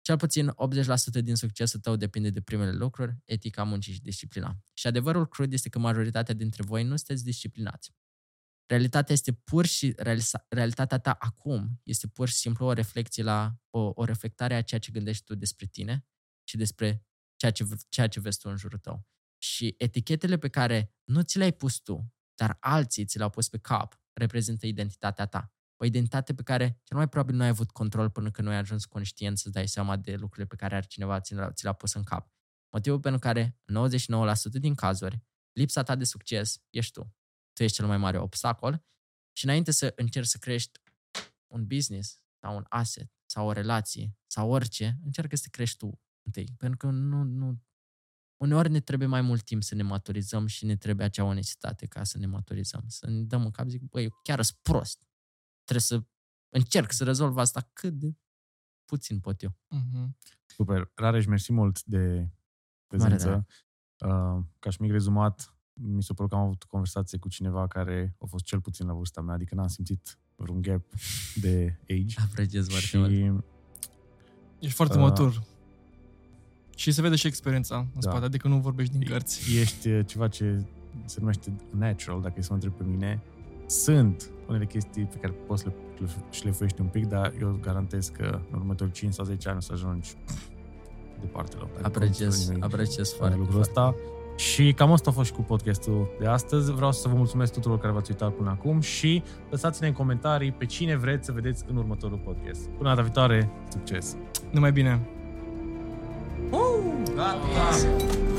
cel puțin 80% din succesul tău depinde de primele lucruri, etica muncii și disciplina. Și adevărul crud este că majoritatea dintre voi nu sunteți disciplinați. Realitatea este pur și realisa- realitatea ta acum este pur și simplu o reflecție la o, o reflectare a ceea ce gândești tu despre tine și despre ceea ce, ceea ce vezi tu în jurul tău. Și etichetele pe care nu ți le-ai pus tu, dar alții ți le-au pus pe cap, reprezintă identitatea ta. O identitate pe care cel mai probabil nu ai avut control până când nu ai ajuns conștient să dai seama de lucrurile pe care altcineva ți le-a, ți le-a pus în cap. Motivul pentru care 99% din cazuri, lipsa ta de succes ești tu. Tu ești cel mai mare obstacol și înainte să încerci să crești un business sau un asset sau o relație sau orice, încearcă să te crești tu întâi. Pentru că nu, nu, uneori ne trebuie mai mult timp să ne maturizăm și ne trebuie acea onestitate ca să ne maturizăm. Să ne dăm în cap, zic, băi, eu chiar sunt prost. Trebuie să încerc să rezolv asta cât de puțin pot eu. Mhm. Super. Rareș, mersi mult de prezență. Uh, ca și mic rezumat, mi s-a părut că am avut o conversație cu cineva care a fost cel puțin la vârsta mea, adică n-am simțit vreun gap de age. Apreciez foarte și mult. Ești foarte Uh, matur. Și se vede și experiența în Da. spate, adică nu vorbești din cărți. ești uh, ceva ce se numește natural, dacă e să mă întreb pe mine. Sunt unele chestii pe care poți să le șlefuiești un pic, dar eu garantez că în următorii 5 sau 10 ani o să ajungi departe la o Apreciez, apreciez foarte, lucrul foarte. ăsta. Și cam asta a fost și cu podcastul de astăzi. Vreau să vă mulțumesc tuturor care v-ați uitat până acum și lăsați-ne în comentarii pe cine vreți să vedeți în următorul podcast. Până data viitoare, succes! Numai bine! Uh! Gata!